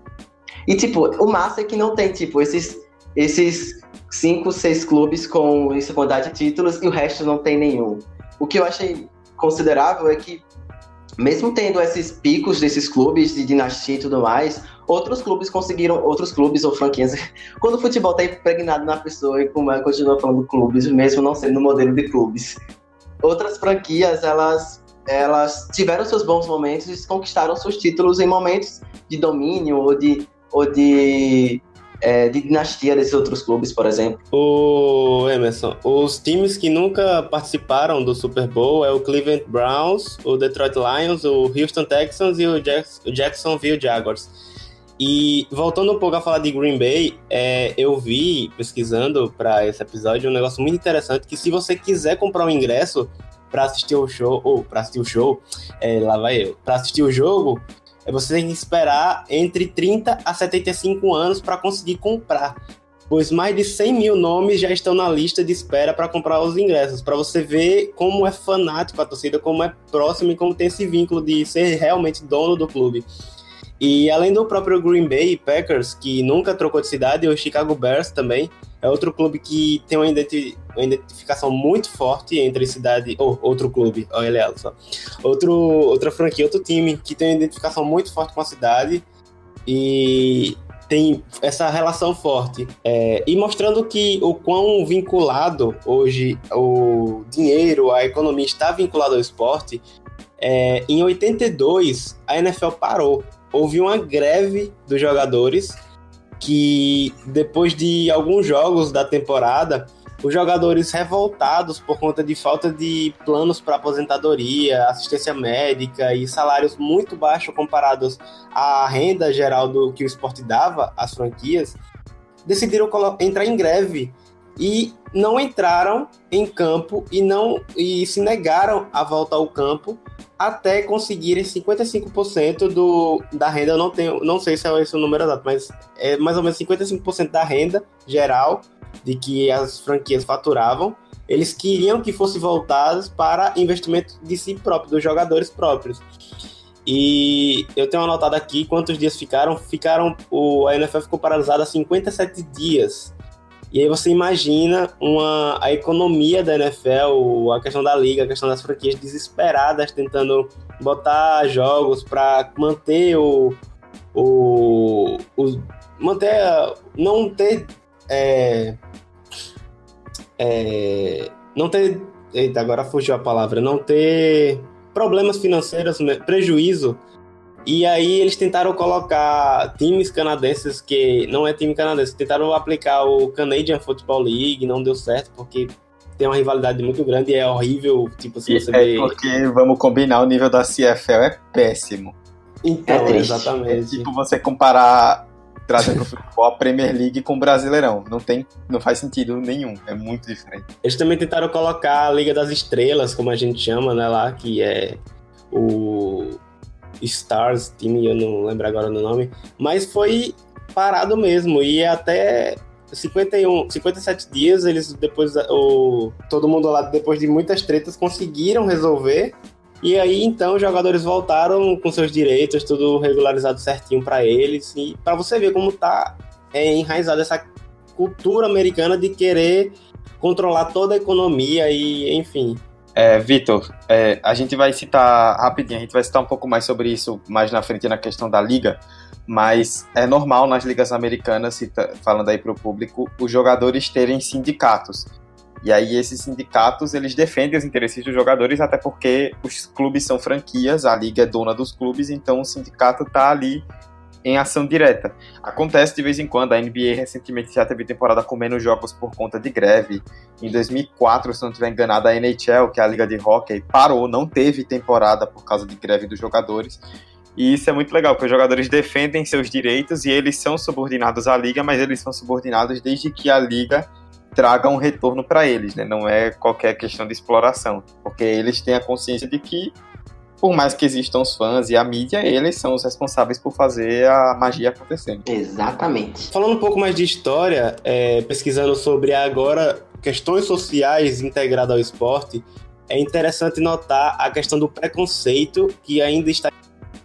E, tipo, o massa é que não tem, tipo, esses esses cinco, seis clubes com essa quantidade de títulos e o resto não tem nenhum. O que eu achei considerável é que, mesmo tendo esses picos desses clubes de dinastia e tudo mais, outros clubes conseguiram, outros clubes ou franquias, quando o futebol está impregnado na pessoa e como é, continua falando clubes, mesmo não sendo um modelo de clubes, outras franquias, elas elas tiveram seus bons momentos e conquistaram seus títulos em momentos de domínio ou de, ou de é, de dinastia desses outros clubes, por exemplo? O Emerson, os times que nunca participaram do Super Bowl é o Cleveland Browns, o Detroit Lions, o Houston Texans e o Jacksonville Jaguars. E voltando um pouco a falar de Green Bay, é, eu vi pesquisando para esse episódio um negócio muito interessante que se você quiser comprar um ingresso para assistir o show ou para assistir o show, é, lá vai eu, para assistir o jogo, você tem que esperar entre 30 a 75 anos para conseguir comprar. Pois mais de 100 mil nomes já estão na lista de espera para comprar os ingressos, para você ver como é fanático a torcida, como é próximo e como tem esse vínculo de ser realmente dono do clube. E além do próprio Green Bay Packers, que nunca trocou de cidade, o Chicago Bears também, é outro clube que tem uma, identi uma identificação muito forte entre cidade. Ou oh, outro clube, olha ele só. Outro, outra franquia, outro time que tem uma identificação muito forte com a cidade e tem essa relação forte. É, e mostrando que o quão vinculado hoje o dinheiro, a economia está vinculado ao esporte. É, em 82, a NFL parou. Houve uma greve dos jogadores que depois de alguns jogos da temporada, os jogadores revoltados por conta de falta de planos para aposentadoria, assistência médica e salários muito baixos comparados à renda geral do que o esporte dava às franquias, decidiram entrar em greve e não entraram em campo e não e se negaram a volta ao campo até conseguirem 55% do, da renda. Eu não tenho, não sei se é esse o número exato, mas é mais ou menos 55% da renda geral de que as franquias faturavam. Eles queriam que fosse voltadas para investimento de si próprio, dos jogadores próprios. E eu tenho anotado aqui quantos dias ficaram. Ficaram. O, a NFL ficou paralisada 57 dias e aí você imagina uma, a economia da NFL, a questão da liga, a questão das franquias desesperadas tentando botar jogos para manter o, o, o, manter não ter é, é, não ter eita, agora fugiu a palavra não ter problemas financeiros prejuízo e aí eles tentaram colocar times canadenses que não é time canadense, tentaram aplicar o Canadian Football League, não deu certo porque tem uma rivalidade muito grande e é horrível, tipo, se você é porque, vamos combinar, o nível da CFL é péssimo. Então, é exatamente. É tipo você comparar trazer pro futebol a Premier League com o Brasileirão. Não tem, não faz sentido nenhum. É muito diferente. Eles também tentaram colocar a Liga das Estrelas, como a gente chama, né, lá, que é o Stars, time, eu não lembro agora o nome, mas foi parado mesmo e até 51, 57 dias eles depois o todo mundo lá depois de muitas tretas conseguiram resolver e aí então os jogadores voltaram com seus direitos, tudo regularizado certinho para eles e para você ver como tá é, enraizada essa cultura americana de querer controlar toda a economia e enfim É, Vitor, é, a gente vai citar rapidinho, a gente vai citar um pouco mais sobre isso mais na frente na questão da liga, mas é normal nas ligas americanas, falando aí para o público, os jogadores terem sindicatos. E aí esses sindicatos, eles defendem os interesses dos jogadores, até porque os clubes são franquias, a liga é dona dos clubes, então o sindicato está ali em ação direta. Acontece de vez em quando, a NBA recentemente já teve temporada com menos jogos por conta de greve. Em 2004, se não estiver enganado, a NHL, que é a liga de hockey, parou, não teve temporada por causa de greve dos jogadores. E isso é muito legal, porque os jogadores defendem seus direitos e eles são subordinados à liga, mas eles são subordinados desde que a liga traga um retorno para eles, né? Não é qualquer questão de exploração, porque eles têm a consciência de que por mais que existam os fãs e a mídia, eles são os responsáveis por fazer a magia acontecer. Exatamente. Falando um pouco mais de história, é, pesquisando sobre agora questões sociais integradas ao esporte, é interessante notar a questão do preconceito que ainda está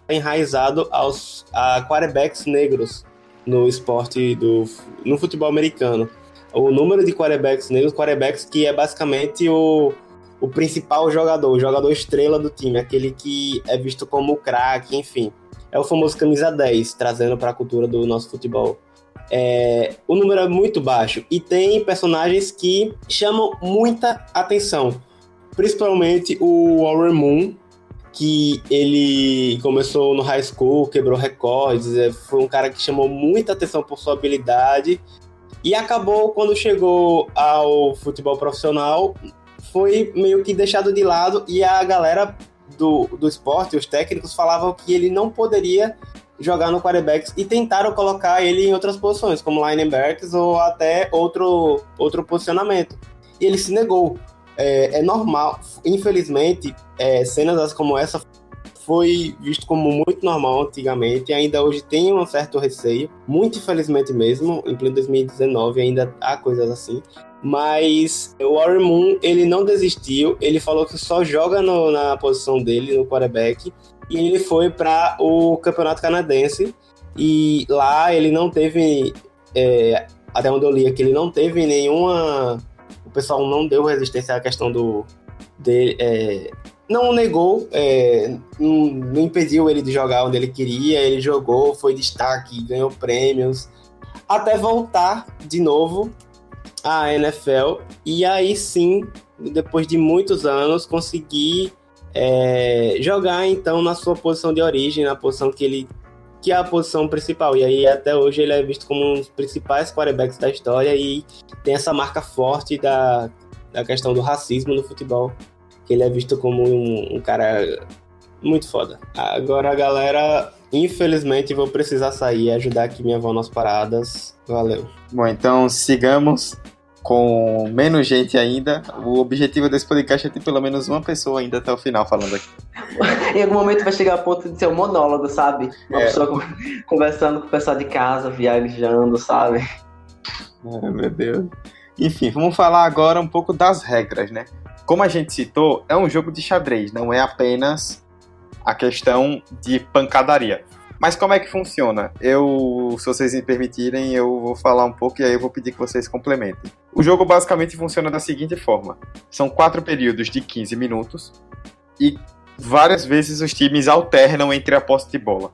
enraizado aos a quarterbacks negros no esporte do no futebol americano. O número de quarterbacks negros, quarterbacks que é basicamente o o principal jogador, o jogador estrela do time, aquele que é visto como craque, enfim. É o famoso camisa 10, trazendo para a cultura do nosso futebol. É, o número é muito baixo e tem personagens que chamam muita atenção, principalmente o Warren Moon, que ele começou no high school, quebrou recordes, é, foi um cara que chamou muita atenção por sua habilidade e acabou quando chegou ao futebol profissional foi meio que deixado de lado e a galera do, do esporte, os técnicos, falavam que ele não poderia jogar no quarterbacks e tentaram colocar ele em outras posições, como linebackers ou até outro, outro posicionamento. E ele se negou. É, é normal, infelizmente, é, cenas como essa foi visto como muito normal antigamente, ainda hoje tem um certo receio, muito infelizmente mesmo, em pleno 2019 ainda há coisas assim. Mas o Warren Moon, ele não desistiu, ele falou que só joga no, na posição dele, no quarterback, e ele foi para o campeonato canadense, e lá ele não teve, é, até onde eu li aqui, ele não teve nenhuma. O pessoal não deu resistência à questão do. De, é, não negou, é, não, impediu ele de jogar onde ele queria, ele jogou, foi destaque, ganhou prêmios, até voltar de novo a NFL e aí sim, depois de muitos anos, conseguir é, jogar então na sua posição de origem, na posição que ele que é a posição principal. E aí até hoje ele é visto como um dos principais quarterbacks da história e tem essa marca forte da, da questão do racismo no futebol, que ele é visto como um, um cara muito foda. Agora, galera, infelizmente vou precisar sair e ajudar aqui minha avó nas paradas. Valeu. Bom, então sigamos com menos gente ainda. O objetivo desse podcast é ter pelo menos uma pessoa ainda até o final falando aqui. em algum momento vai chegar a ponto de ser um monólogo, sabe? Uma é. pessoa conversando com o pessoal de casa, viajando, sabe? Ai, meu Deus. Enfim, vamos falar agora um pouco das regras, né? Como a gente citou, é um jogo de xadrez, não é apenas a questão de pancadaria. Mas como é que funciona? Eu, se vocês me permitirem, eu vou falar um pouco e aí eu vou pedir que vocês complementem. O jogo basicamente funciona da seguinte forma: são quatro períodos de 15 minutos e várias vezes os times alternam entre a posse de bola.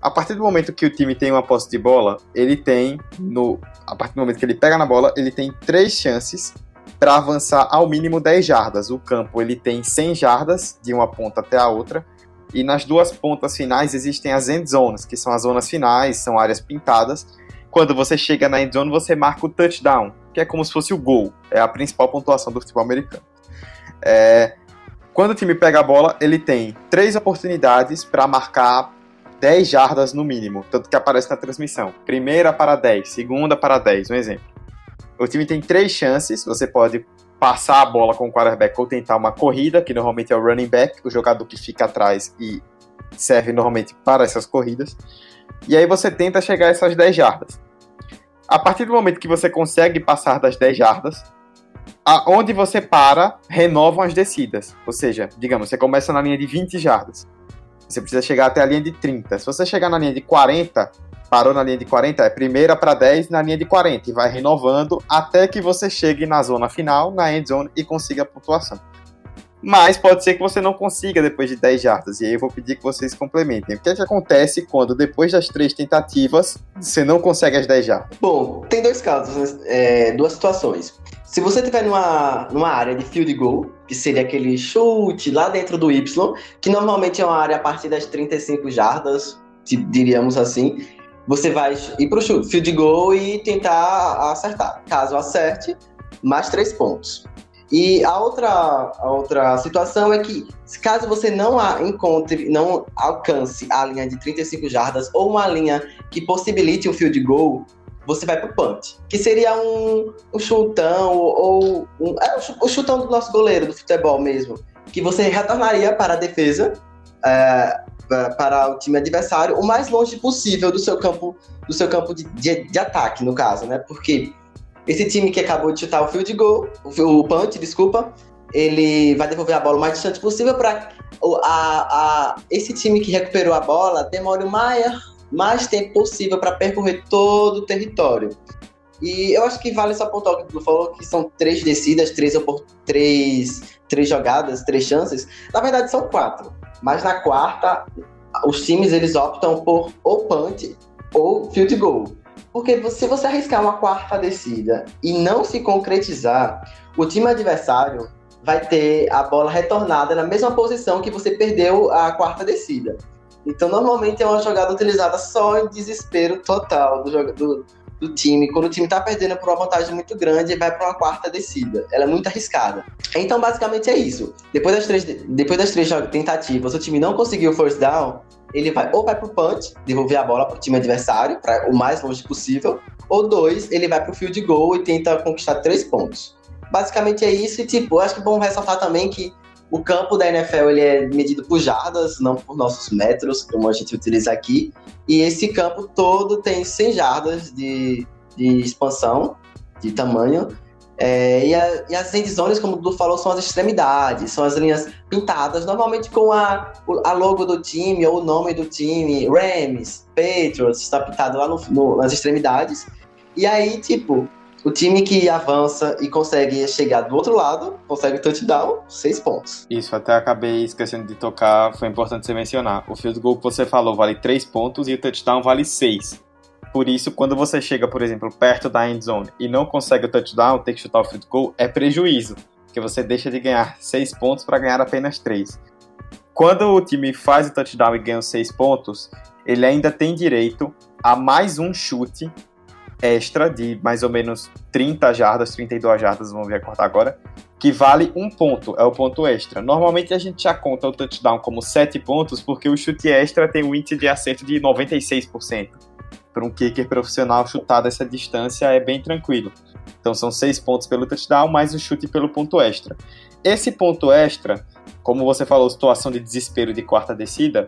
A partir do momento que o time tem uma posse de bola, ele tem no a partir do momento que ele pega na bola, ele tem três chances para avançar ao mínimo 10 jardas. O campo ele tem 100 jardas de uma ponta até a outra e nas duas pontas finais existem as end zones, que são as zonas finais, são áreas pintadas. Quando você chega na end zone, você marca o touchdown, que é como se fosse o gol. É a principal pontuação do futebol americano. É... Quando o time pega a bola, ele tem três oportunidades para marcar 10 jardas no mínimo, tanto que aparece na transmissão. Primeira para 10, segunda para 10, um exemplo. O time tem três chances, você pode passar a bola com o quarterback ou tentar uma corrida, que normalmente é o running back, o jogador que fica atrás e serve normalmente para essas corridas. E aí você tenta chegar a essas 10 jardas. A partir do momento que você consegue passar das 10 jardas, aonde você para, renovam as descidas. Ou seja, digamos, você começa na linha de 20 jardas. Você precisa chegar até a linha de 30. Se você chegar na linha de 40, parou na linha de 40, é primeira para 10 na linha de 40 e vai renovando até que você chegue na zona final, na end zone e consiga a pontuação. mas pode ser que você não consiga depois de 10 jardas. E aí eu vou pedir que vocês complementem. O que é que acontece quando depois das três tentativas você não consegue as 10 jardas? Bom, tem dois casos, é, duas situações. Se você estiver numa, numa área de field goal, que seria aquele chute lá dentro do Y, que normalmente é uma área a partir das 35 jardas, diríamos assim, você vai ir para o field goal e tentar acertar. Caso acerte, mais três pontos. E a outra, a outra situação é que, caso você não encontre, não alcance a linha de 35 jardas ou uma linha que possibilite um field goal, você vai pro punt, que seria um, um chutão ou um, é o chutão do nosso goleiro do futebol mesmo, que você retornaria para a defesa, é, para o time adversário, o mais longe possível do seu campo, do seu campo de, de, de ataque, no caso, né? Porque esse time que acabou de chutar o field goal, o punch, desculpa, ele vai devolver a bola o mais distante possível para a, a, esse time que recuperou a bola demore o maior, mais tempo possível para percorrer todo o território. E eu acho que vale só pontuar o que tu falou, que são três descidas, três, três, três jogadas, três chances. Na verdade, são quatro. Mas na quarta, os times eles optam por ou punt ou field goal. Porque se você arriscar uma quarta descida e não se concretizar, o time adversário vai ter a bola retornada na mesma posição que você perdeu a quarta descida. Então, normalmente é uma jogada utilizada só em desespero total do, do, do time. Quando o time está perdendo por uma vantagem muito grande e vai para uma quarta descida. Ela é muito arriscada. Então, basicamente é isso. Depois das três, depois das três tentativas, o time não conseguiu o first down, ele vai ou vai pro punch, devolver a bola pro time adversário, para o mais longe possível, ou dois, ele vai pro field goal e tenta conquistar três pontos. Basicamente é isso, e tipo, acho que é bom ressaltar também que o campo da NFL ele é medido por jardas, não por nossos metros, como a gente utiliza aqui. E esse campo todo tem 100 jardas de, de expansão, de tamanho. É, e, a, e, as end zones, como o Dudu falou, são as extremidades, são as linhas pintadas, normalmente com a, a logo do time ou o nome do time, Rams, Patriots, está pintado lá no, no, nas extremidades. E aí, tipo, o time que avança e consegue chegar do outro lado, consegue touchdown, seis pontos. Isso, até acabei esquecendo de tocar, foi importante você mencionar. O field goal que você falou vale três pontos e o touchdown vale seis. Por isso, quando você chega, por exemplo, perto da end zone e não consegue o touchdown, tem que chutar o field goal, é prejuízo, porque você deixa de ganhar 6 pontos para ganhar apenas 3. Quando o time faz o touchdown e ganha os 6 pontos, ele ainda tem direito a mais um chute extra de mais ou menos 30 jardas, 32 jardas, vamos ver a cortar agora, que vale um ponto, é o ponto extra. Normalmente a gente já conta o touchdown como 7 pontos, porque o chute extra tem um índice de acerto de 96% para um kicker profissional chutar dessa distância é bem tranquilo. Então são seis pontos pelo touchdown, mais o chute pelo ponto extra. Esse ponto extra, como você falou, situação de desespero de quarta descida,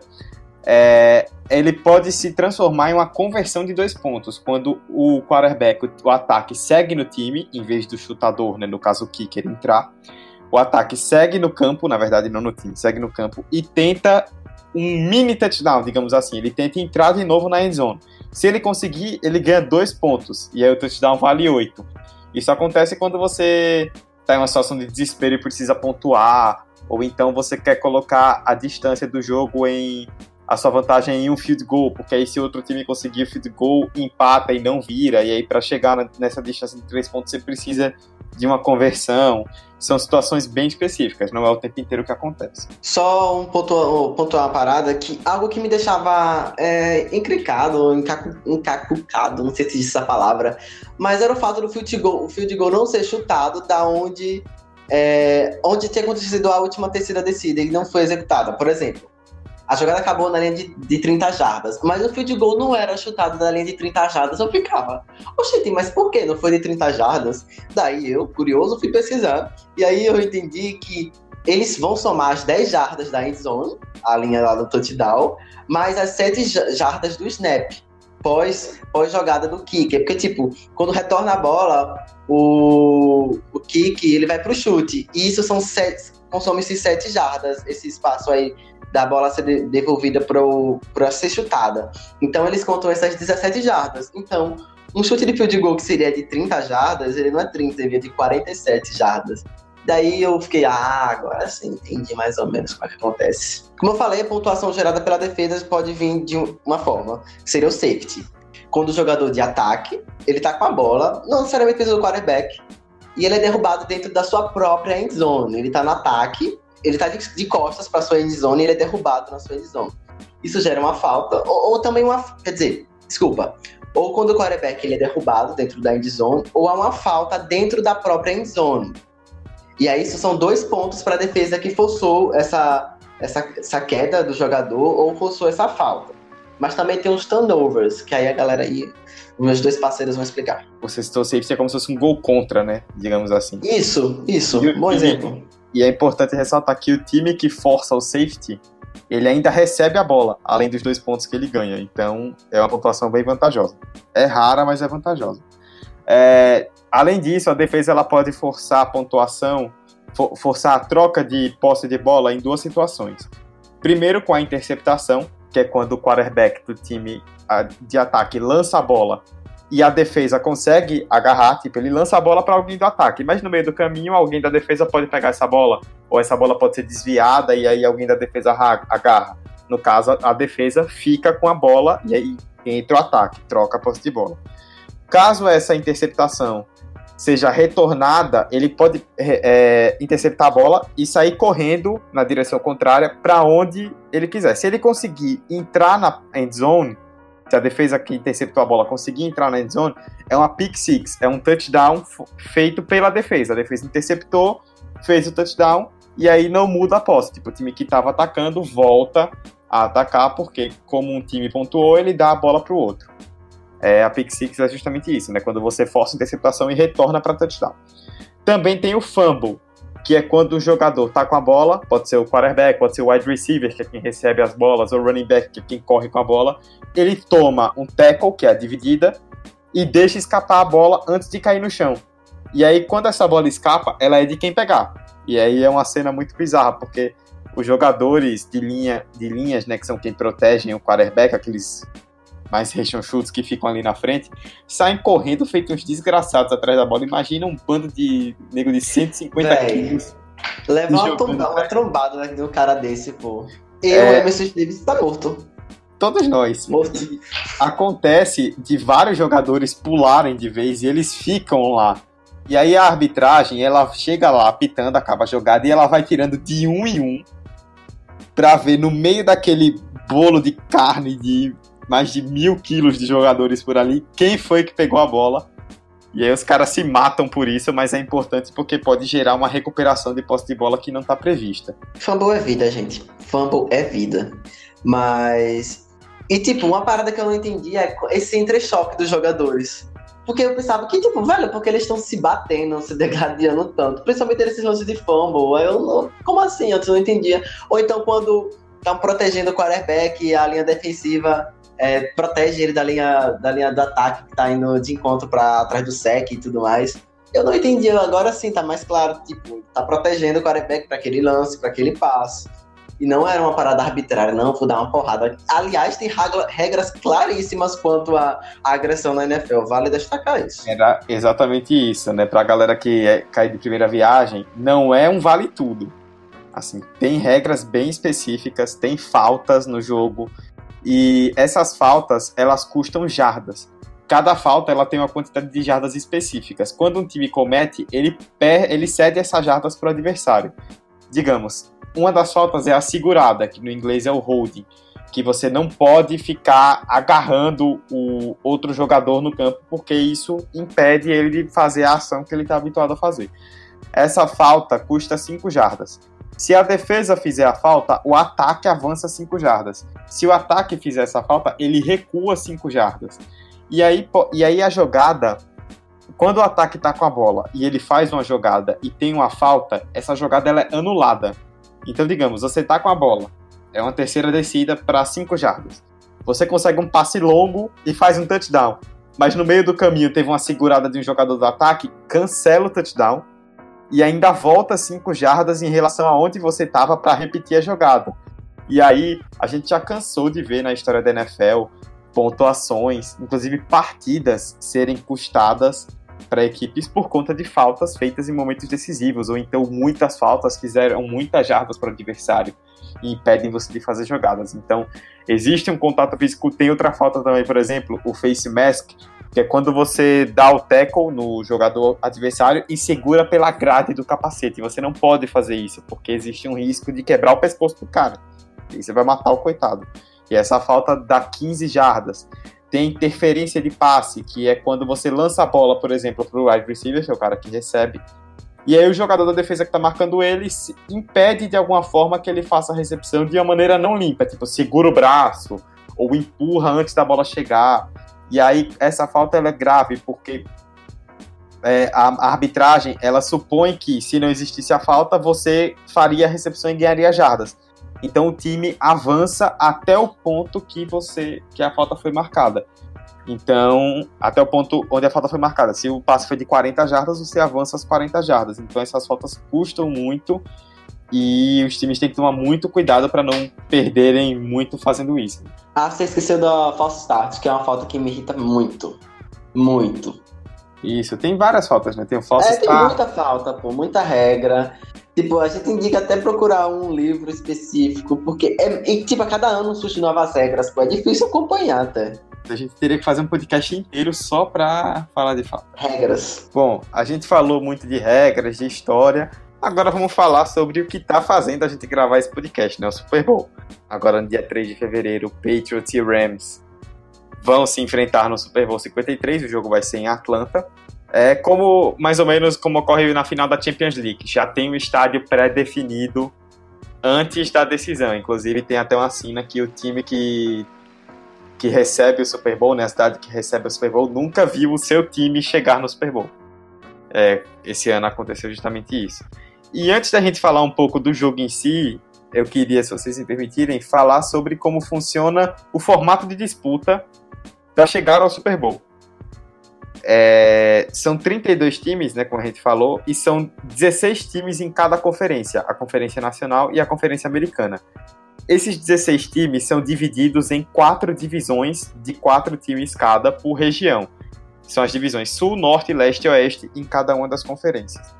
é, ele pode se transformar em uma conversão de dois pontos, quando o quarterback, o ataque segue no time, em vez do chutador, né, no caso o kicker, entrar. O ataque segue no campo, na verdade não no time, segue no campo e tenta um mini touchdown, digamos assim. Ele tenta entrar de novo na end zone. Se ele conseguir, ele ganha dois pontos. E aí o touchdown vale oito. Isso acontece quando você está em uma situação de desespero e precisa pontuar. Ou então você quer colocar a distância do jogo em a sua vantagem em um field goal, porque aí se outro time conseguir o field goal, empata e não vira, e aí para chegar nessa distância de três pontos você precisa de uma conversão. São situações bem específicas, não é o tempo inteiro que acontece. Só um ponto, uma parada que algo que me deixava é, encrencado, encacu, encacucado, não sei se existe essa palavra, mas era o fato do field goal, o field goal não ser chutado da onde é, onde tinha acontecido a última terceira descida e não foi executada. Por exemplo, a jogada acabou na linha de, de 30 jardas, mas o field goal não era chutado na linha de 30 jardas. Eu ficava, oxente, mas por que não foi de 30 jardas? Daí eu, curioso, fui pesquisar. E aí eu entendi que eles vão somar as 10 jardas da end zone, a linha lá do touchdown, mais as 7 jardas do snap, pós, pós jogada do kicker. Porque, tipo, quando retorna a bola, o, o kick, ele vai pro chute. E isso são 7, consome-se 7 jardas, esse espaço aí da bola ser devolvida para ser chutada. Então eles contam essas 17 jardas. Então, um chute de field goal que seria de 30 jardas, ele não é 30, ele é de 47 jardas. Daí eu fiquei, ah, agora sim, entendi mais ou menos como é que acontece. Como eu falei, a pontuação gerada pela defesa pode vir de uma forma, seria o safety. Quando o jogador de ataque, ele tá com a bola, não necessariamente precisa do quarterback, e ele é derrubado dentro da sua própria end zone. Ele tá no ataque, ele tá de, de costas para sua end zone e ele é derrubado na sua end zone. Isso gera uma falta, ou, ou também uma. Quer dizer, desculpa. Ou quando o quarterback ele é derrubado dentro da end zone, ou há uma falta dentro da própria end zone. E aí, isso são dois pontos para a defesa que forçou essa, essa, essa queda do jogador ou forçou essa falta. Mas também tem os turnovers, que aí a galera aí, meus dois parceiros vão explicar. Você citou safety é como se fosse um gol contra, né? Digamos assim. Isso, isso, E bom exemplo. E é importante ressaltar que o time que força o safety, ele ainda recebe a bola, além dos dois pontos que ele ganha. Então, é uma pontuação bem vantajosa. É rara, mas é vantajosa. É, além disso, a defesa ela pode forçar a pontuação, for- forçar a troca de posse de bola em duas situações. Primeiro, com a interceptação, que é quando o quarterback do time de ataque lança a bola e a defesa consegue agarrar, tipo, ele lança a bola para alguém do ataque, mas no meio do caminho alguém da defesa pode pegar essa bola, ou essa bola pode ser desviada e aí alguém da defesa ra- agarra. No caso, a defesa fica com a bola e aí entra o ataque, troca a posse de bola. Caso essa interceptação seja retornada, ele pode é, interceptar a bola e sair correndo na direção contrária para onde ele quiser. Se ele conseguir entrar na end zone, se a defesa que interceptou a bola conseguir entrar na end zone, é uma pick six, é um touchdown feito pela defesa. A defesa interceptou, fez o touchdown e aí não muda a posse. Tipo, o time que estava atacando volta a atacar porque como um time pontuou, ele dá a bola para o outro. É, a pick six é justamente isso, né? Quando você força a interceptação e retorna para touchdown. Também tem o fumble, que é quando o jogador tá com a bola, pode ser o quarterback, pode ser o wide receiver, que é quem recebe as bolas, ou o running back, que é quem corre com a bola. Ele toma um tackle, que é a dividida, e deixa escapar a bola antes de cair no chão. E aí, quando essa bola escapa, ela é de quem pegar. E aí é uma cena muito bizarra, porque os jogadores de linha, de linhas, né, que são quem protegem o quarterback, aqueles mais rechonchudos que ficam ali na frente, saem correndo feito uns desgraçados atrás da bola. Imagina um bando de nego de 150 Véi. quilos. Levar uma, tomba- uma velho. trombada né, de um cara desse, pô. Eu, É. Emerson Davis, tá morto. Todos nós. Morto. Acontece de vários jogadores pularem de vez e eles ficam lá. E aí a arbitragem, ela chega lá apitando, acaba a jogada e ela vai tirando de um em um pra ver no meio daquele bolo de carne de mais de mil quilos de jogadores por ali, quem foi que pegou a bola. E aí os caras se matam por isso, mas é importante porque pode gerar uma recuperação de posse de bola que não tá prevista. Fumble é vida, gente. Fumble é vida. Mas. E, tipo, uma parada que eu não entendi é esse entrechoque dos jogadores. Porque eu pensava que, tipo, velho, porque eles estão se batendo, se degradando tanto. Principalmente nesses lances de fumble. Eu não. Como assim? Eu não entendia. Ou então quando estão protegendo o quarterback e a linha defensiva é, protege ele da linha, da linha do ataque que tá indo de encontro para trás do sec e tudo mais. Eu não entendi, agora sim tá mais claro, tipo, tá protegendo o quarterback para aquele lance, para aquele passe. E não era uma parada arbitrária, não, vou dar uma porrada. Aliás, tem regra- regras claríssimas quanto à à agressão na NFL, vale destacar isso. Era exatamente isso, né? Pra galera que é, cai de primeira viagem, não é um vale tudo. Assim, tem regras bem específicas, tem faltas no jogo e essas faltas, elas custam jardas. Cada falta ela tem uma quantidade de jardas específicas. Quando um time comete, ele, per ele cede essas jardas para o adversário. Digamos, uma das faltas é a segurada, que no inglês é o holding, que você não pode ficar agarrando o outro jogador no campo, porque isso impede ele de fazer a ação que ele está habituado a fazer. Essa falta custa 5 jardas. Se a defesa fizer a falta, o ataque avança 5 jardas. Se o ataque fizer essa falta, ele recua 5 jardas. E aí, e aí a jogada, quando o ataque está com a bola e ele faz uma jogada e tem uma falta, essa jogada ela é anulada. Então, digamos, você está com a bola, é uma terceira descida para 5 jardas. Você consegue um passe longo e faz um touchdown. Mas no meio do caminho teve uma segurada de um jogador do ataque, cancela o touchdown e ainda volta 5 jardas em relação a onde você estava para repetir a jogada. E aí, a gente já cansou de ver na história da NFL pontuações, inclusive partidas, serem custadas para equipes por conta de faltas feitas em momentos decisivos, ou então muitas faltas fizeram muitas jardas para o adversário e impedem você de fazer jogadas. Então, existe um contato físico, tem outra falta também, por exemplo, o face mask, que é quando você dá o tackle no jogador adversário e segura pela grade do capacete. Você não pode fazer isso, porque existe um risco de quebrar o pescoço do cara. E você vai matar o coitado. E essa falta dá 15 jardas. Tem interferência de passe, que é quando você lança a bola, por exemplo, para o wide receiver, que é o cara que recebe, e aí o jogador da defesa que está marcando ele impede de alguma forma que ele faça a recepção de uma maneira não limpa, tipo segura o braço ou empurra antes da bola chegar. E aí essa falta é grave porque é, a, a, arbitragem ela supõe que se não existisse a falta você faria a recepção e ganharia jardas. Então o time avança até o ponto que você que a falta foi marcada. Então, até o ponto onde a falta foi marcada. Se o passe foi de 40 jardas, você avança as 40 jardas. Então, essas faltas custam muito e os times têm que tomar muito cuidado para não perderem muito fazendo isso. Ah, você esqueceu da false start, que é uma falta que me irrita muito. Muito. Isso, tem várias faltas, né? Tem o false é, start. tem muita falta, pô, muita regra. Tipo, a gente indica até procurar um livro específico, porque é, e, tipo, a cada ano surgem novas regras, pô, é difícil acompanhar até. A gente teria que fazer um podcast inteiro só pra falar de falta. Regras. Bom, a gente falou muito de regras, de história. Agora vamos falar sobre o que tá fazendo a gente gravar esse podcast, né? O Super Bowl. Agora no dia 3 de fevereiro, Patriots e Rams vão se enfrentar no Super Bowl 53. O jogo vai ser em Atlanta. É como mais ou menos como ocorreu na final da Champions League. Já tem o estádio pré-definido antes da decisão. Inclusive tem até uma cena que o time que que recebe o Super Bowl, né, a cidade que recebe o Super Bowl, nunca viu o seu time chegar no Super Bowl. É, esse ano aconteceu justamente isso. E antes da gente falar um pouco do jogo em si, eu queria, se vocês me permitirem, falar sobre como funciona o formato de disputa para chegar ao Super Bowl. É, são 32 times, né, como a gente falou, e são 16 times em cada conferência, a Conferência Nacional e a Conferência Americana. Esses 16 times são divididos em quatro divisões de quatro times cada por região. São as divisões Sul, Norte, Leste e Oeste em cada uma das conferências.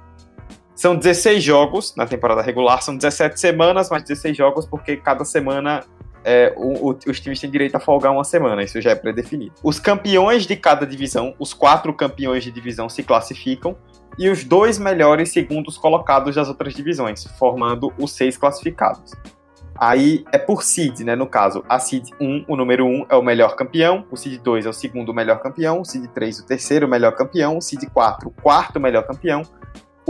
São 16 jogos na temporada regular, são 17 semanas, mas 16 jogos porque cada semana é, o, o, os times têm direito a folgar uma semana, isso já é predefinido. Os campeões de cada divisão, os quatro campeões de divisão se classificam e os dois melhores segundos colocados das outras divisões, formando os seis classificados. Aí é por seed, né? No caso, a seed 1, o número 1 é o melhor campeão, o seed 2 é o segundo melhor campeão, o seed 3 o terceiro melhor campeão, o seed 4 o quarto melhor campeão,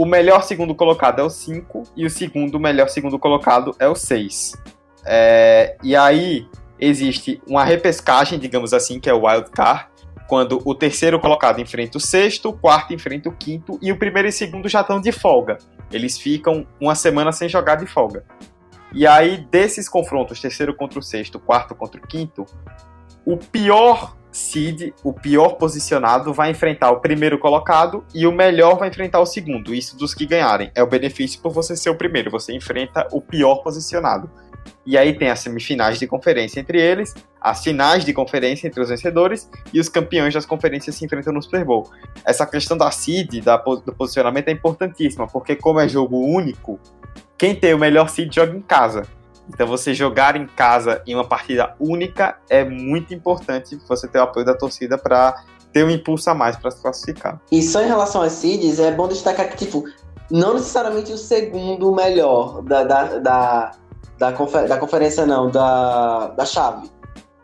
o melhor segundo colocado é o 5 e o segundo melhor segundo colocado é o 6. É, e aí existe uma repescagem, digamos assim, que é o wild card, quando o terceiro colocado enfrenta o sexto, o quarto enfrenta o quinto e o primeiro e segundo já estão de folga. Eles ficam uma semana sem jogar de folga. E aí, desses confrontos, terceiro contra o sexto, quarto contra o quinto, o pior seed, o pior posicionado, vai enfrentar o primeiro colocado e o melhor vai enfrentar o segundo. Isso dos que ganharem. É o benefício por você ser o primeiro. Você enfrenta o pior posicionado. E aí tem as semifinais de conferência entre eles, as finais de conferência entre os vencedores e os campeões das conferências se enfrentam no Super Bowl. Essa questão da seed, da, do posicionamento é importantíssima, porque como é jogo único, quem tem o melhor seed joga em casa. Então você jogar em casa em uma partida única é muito importante você ter o apoio da torcida para ter um impulso a mais para se classificar. E só em relação às seeds, é bom destacar que, tipo, não necessariamente o segundo melhor da, da, da, da, confer da conferência, não, da, da chave.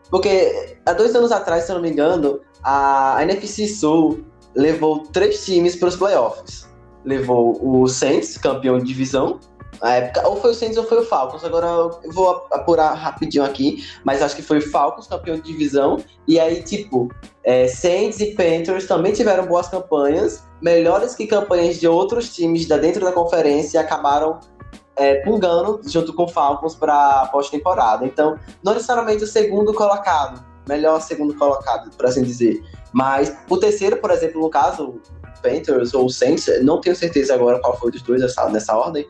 Porque há dois anos atrás, se eu não me engano, a NFC Sul levou três times para os playoffs. Levou o Saints, campeão de divisão, época, ou foi o Saints ou foi o Falcons. Agora eu vou apurar rapidinho aqui, mas acho que foi o Falcons, campeão de divisão. E aí, tipo, é, Saints e Panthers também tiveram boas campanhas, melhores que campanhas de outros times da dentro da conferência e acabaram é, pungando junto com o Falcons para pós-temporada. Então, não necessariamente o segundo colocado, melhor segundo colocado, por assim dizer. Mas o terceiro, por exemplo, no caso, Panthers ou Saints, não tenho certeza agora qual foi dos dois nessa, nessa ordem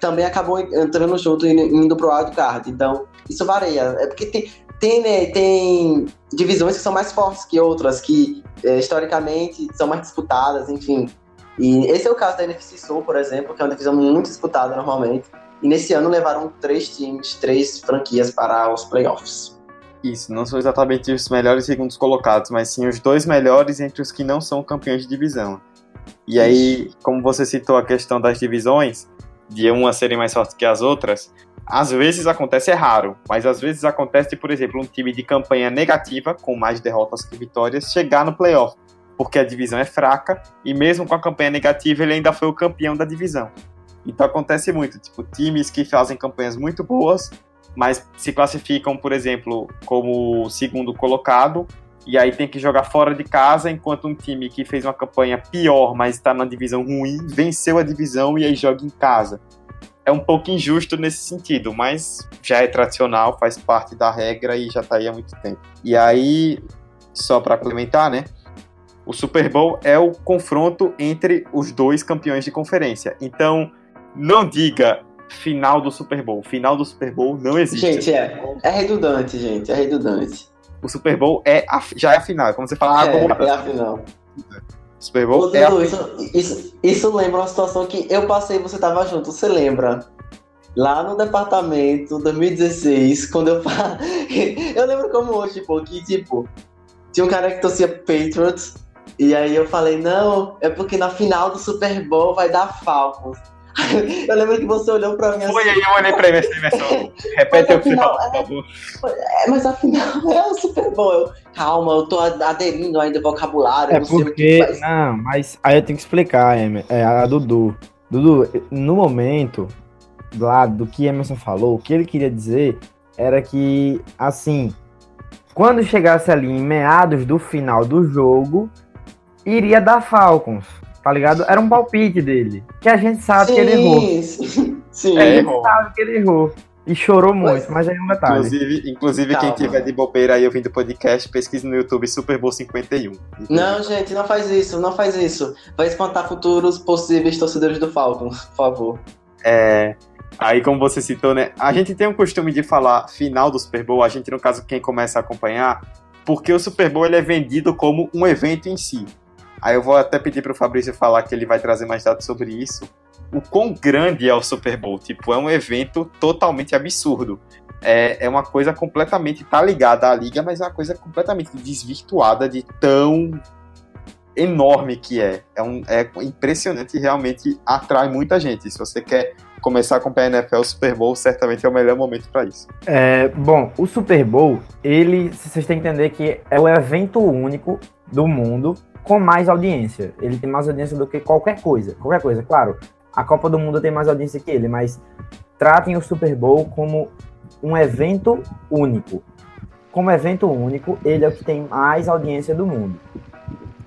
também acabou entrando junto e indo pro wildcard. Então, isso varia. É porque tem. tem, né, tem divisões que são mais fortes que outras, que é, historicamente são mais disputadas, enfim. E esse é o caso da NFC Sul, por exemplo, que é uma divisão muito disputada normalmente. E nesse ano levaram três times, três franquias para os playoffs. Isso, não são exatamente os melhores segundos colocados, mas sim os dois melhores entre os que não são campeões de divisão. E aí, como você citou a questão das divisões, de uma serem mais fortes que as outras, às vezes acontece, é raro, mas às vezes acontece, por exemplo, um time de campanha negativa, com mais derrotas que vitórias, chegar no playoff, porque a divisão é fraca e mesmo com a campanha negativa ele ainda foi o campeão da divisão. Então acontece muito, tipo, times que fazem campanhas muito boas, mas se classificam, por exemplo, como segundo colocado, e aí tem que jogar fora de casa, enquanto um time que fez uma campanha pior, mas está na divisão ruim, venceu a divisão e aí joga em casa. É um pouco injusto nesse sentido, mas já é tradicional, faz parte da regra e já está aí há muito tempo. E aí, só para complementar, né? O Super Bowl é o confronto entre os dois campeões de conferência. Então, não diga final do Super Bowl. Final do Super Bowl não existe. Gente, é, é redundante, gente, é redundante. O Super Bowl é a, já é a final. Quando você fala, ah, é, vamos é a final. Super Bowl Ô, é a Dudu, isso, isso, isso lembra uma situação que eu passei e você tava junto, você lembra? Lá no departamento, 2016, quando eu fa- Eu lembro como hoje, pô, que tipo, tinha um cara que torcia Patriots, e aí eu falei, não, é porque na final do Super Bowl vai dar Falcons. Eu lembro que você olhou pra mim assim, Foi aí, eu olhei pra ele assim, versão. Repete o final, afinal, por favor. é, mas afinal é o Super Bowl. Eu, calma, eu tô aderindo ainda ao vocabulário, É não sei o que porque. Não, mas aí eu tenho que explicar, Emer, é, a Dudu. Dudu, no momento lá do que Emerson falou, o que ele queria dizer era que, assim, quando chegasse ali em meados do final do jogo, iria dar Falcons, tá ligado? Era um palpite dele, que a gente sabe que ele errou. Sim, sim. A É, gente errou. sabe que ele errou. E chorou muito, Mas- mas aí é um detalhe. Inclusive, inclusive quem tiver de bobeira aí ouvindo o podcast, pesquise no YouTube Super Bowl 51. Não, gente, não faz isso, não faz isso. Vai espantar futuros possíveis torcedores do Falcon, por favor. É, aí, como você citou, né? A gente tem um costume de falar final do Super Bowl, a gente, no caso, quem começa a acompanhar, porque o Super Bowl ele é vendido como um evento em si. Aí eu vou até pedir pro Fabrício falar que ele vai trazer mais dados sobre isso. O quão grande é o Super Bowl? Tipo, é um evento totalmente absurdo. É, é uma coisa completamente. tá ligada à liga, mas é uma coisa completamente desvirtuada de tão enorme que é. É, um, é impressionante e realmente atrai muita gente. Se você quer começar acompanhar a NFL, o Super Bowl certamente é o melhor momento para isso. É, bom, o Super Bowl, ele, vocês têm que entender que é o evento único do mundo com mais audiência. Ele tem mais audiência do que qualquer coisa. Qualquer coisa, claro. A Copa do Mundo tem mais audiência que ele, mas tratem o Super Bowl como um evento único. Como evento único, ele é o que tem mais audiência do mundo.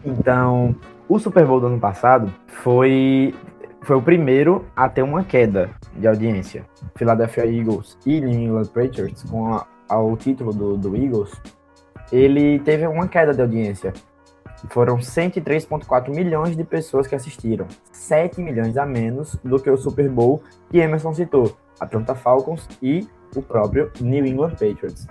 Então, o Super Bowl do ano passado foi, foi o primeiro a ter uma queda de audiência. Philadelphia Eagles e New England Patriots, com a, título do, do Eagles, ele teve uma queda de audiência. Foram 103,4 milhões de pessoas que assistiram. 7 milhões a menos do que o Super Bowl que Emerson citou. Atlanta Falcons e o próprio New England Patriots.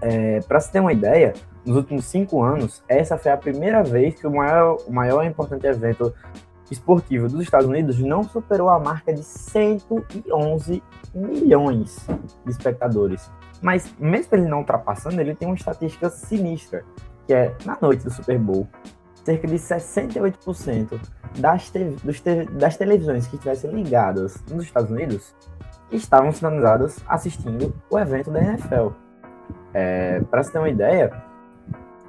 É, Para se ter uma ideia, nos últimos cinco anos, essa foi a primeira vez que o maior, o maior importante evento esportivo dos Estados Unidos não superou a marca de 111 milhões de espectadores. Mas, mesmo ele não ultrapassando, ele tem uma estatística sinistra, que é na noite do Super Bowl, cerca de 68% das, te- te- das televisões que estivessem ligadas nos Estados Unidos estavam sintonizadas assistindo o evento da NFL. É, Para se ter uma ideia,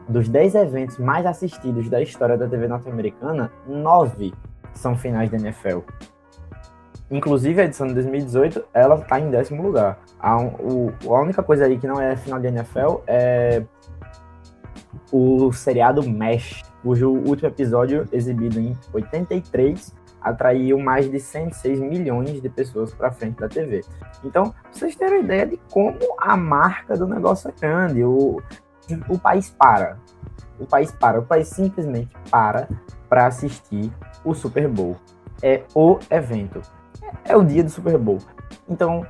dos 10 eventos mais assistidos da história da TV norte-americana, 9 são finais da NFL. Inclusive a edição de 2018, ela está em décimo lugar. A, o- a única coisa aí que não é final de NFL é o seriado MASH, cujo último episódio, exibido em 83, atraiu mais de 106 milhões de pessoas para frente da TV. Então, vocês terem uma ideia de como a marca do negócio é grande, o, o país para. O país para, o país simplesmente para para assistir o Super Bowl. É o evento. É, é o dia do Super Bowl. Então,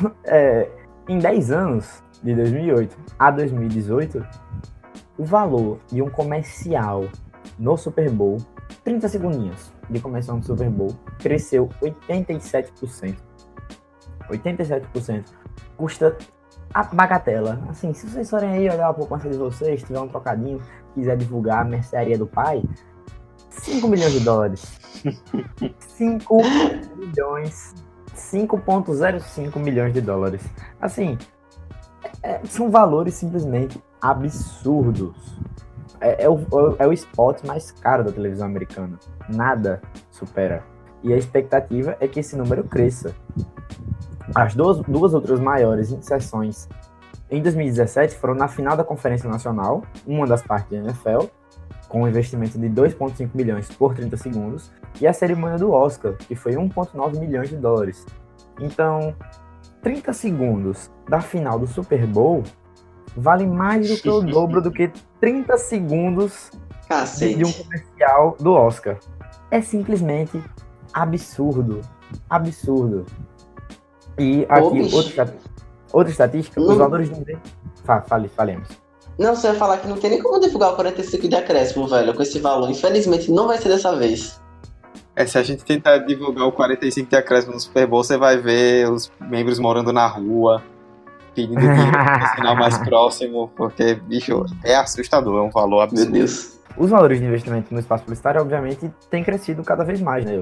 é, em 10 anos, de 2008 a 2018, o valor de um comercial no Super Bowl, 30 segundinhos de comercial no Super Bowl, cresceu 87%. 87%. Custa a bagatela. Assim, se vocês forem aí olhar a poupança de vocês, tiver um trocadinho, quiser divulgar a mercearia do pai, 5 milhões de dólares. 5 milhões. 5,05 milhões de dólares. Assim, é, são valores simplesmente absurdos. É, é, o, é o spot mais caro da televisão americana. Nada supera. E a expectativa é que esse número cresça. As duas, duas outras maiores inserções em 2017 foram na final da Conferência Nacional, uma das partes da NFL, com um investimento de 2,5 milhões por 30 segundos, e a cerimônia do Oscar, que foi 1,9 milhões de dólares. Então, 30 segundos da final do Super Bowl vale mais do que o dobro do que 30 segundos de, de um comercial do Oscar. É simplesmente absurdo. Absurdo. E aqui, outra, outra estatística, os valores de. Fale, falemos. Não, você vai falar que não tem nem como divulgar o 45 de acréscimo, velho, com esse valor. Infelizmente, não vai ser dessa vez. É, se a gente tentar divulgar o 45 de acréscimo no Super Bowl, você vai ver os membros morando na rua, pedindo dinheiro no sinal mais próximo, porque, bicho, é assustador, é um valor absurdo. Meu Deus. Os valores de investimento no espaço publicitário, obviamente, têm crescido cada vez mais, né?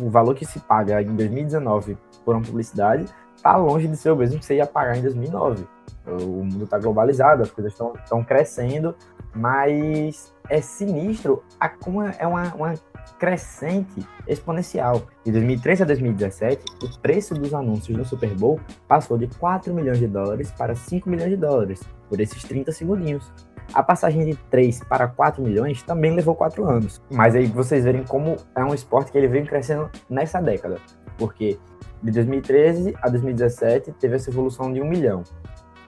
O valor que se paga em 2019 por uma publicidade está longe de ser o mesmo que você ia pagar em 2009 o mundo está globalizado, as coisas estão crescendo, mas é sinistro a, como é uma, uma crescente exponencial. De 2013 a 2017, o preço dos anúncios no Super Bowl passou de 4 milhões de dólares para 5 milhões de dólares, por esses 30 segundinhos. A passagem de 3 para 4 milhões também levou 4 anos. Mas aí vocês verem como é um esporte que ele vem crescendo nessa década. Porque de 2013 a 2017 teve essa evolução de 1 milhão.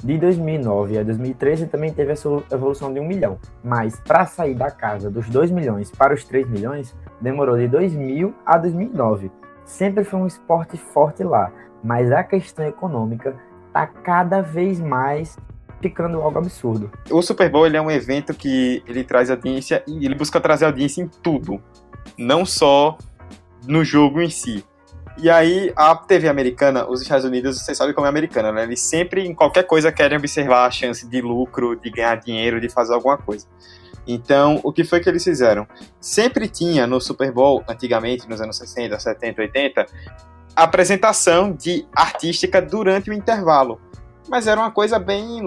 De 2009 a 2013 também teve essa evolução de 1 milhão, mas para sair da casa dos 2 milhões para os 3 milhões, demorou de 2000 a 2009. Sempre foi um esporte forte lá, mas a questão econômica está cada vez mais ficando algo absurdo. O Super Bowl é um evento que ele traz audiência e ele busca trazer audiência em tudo, não só no jogo em si. E aí, a TV americana, os Estados Unidos, você sabe como é americana, né? Eles sempre, em qualquer coisa, querem observar a chance de lucro, de ganhar dinheiro, de fazer alguma coisa. Então, o que foi que eles fizeram? Sempre tinha no Super Bowl, antigamente, nos anos 60, 70, 80, apresentação de artística durante o intervalo. Mas era uma coisa bem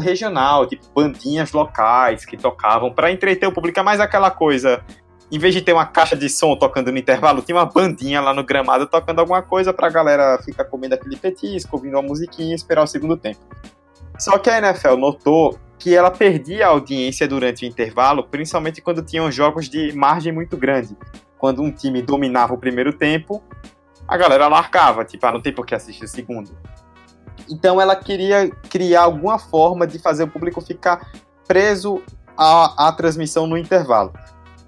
regional, tipo bandinhas locais que tocavam para entreter o público, é mais aquela coisa em vez de ter uma caixa de som tocando no intervalo, tinha uma bandinha lá no gramado tocando alguma coisa pra galera ficar comendo aquele petisco, ouvindo uma musiquinha e esperar o segundo tempo. Só que a NFL notou que ela perdia a audiência durante o intervalo, principalmente quando tinham jogos de margem muito grande. Quando um time dominava o primeiro tempo, a galera largava, tipo, ah, não tem por que assistir o segundo. Então ela queria criar alguma forma de fazer o público ficar preso à, à transmissão no intervalo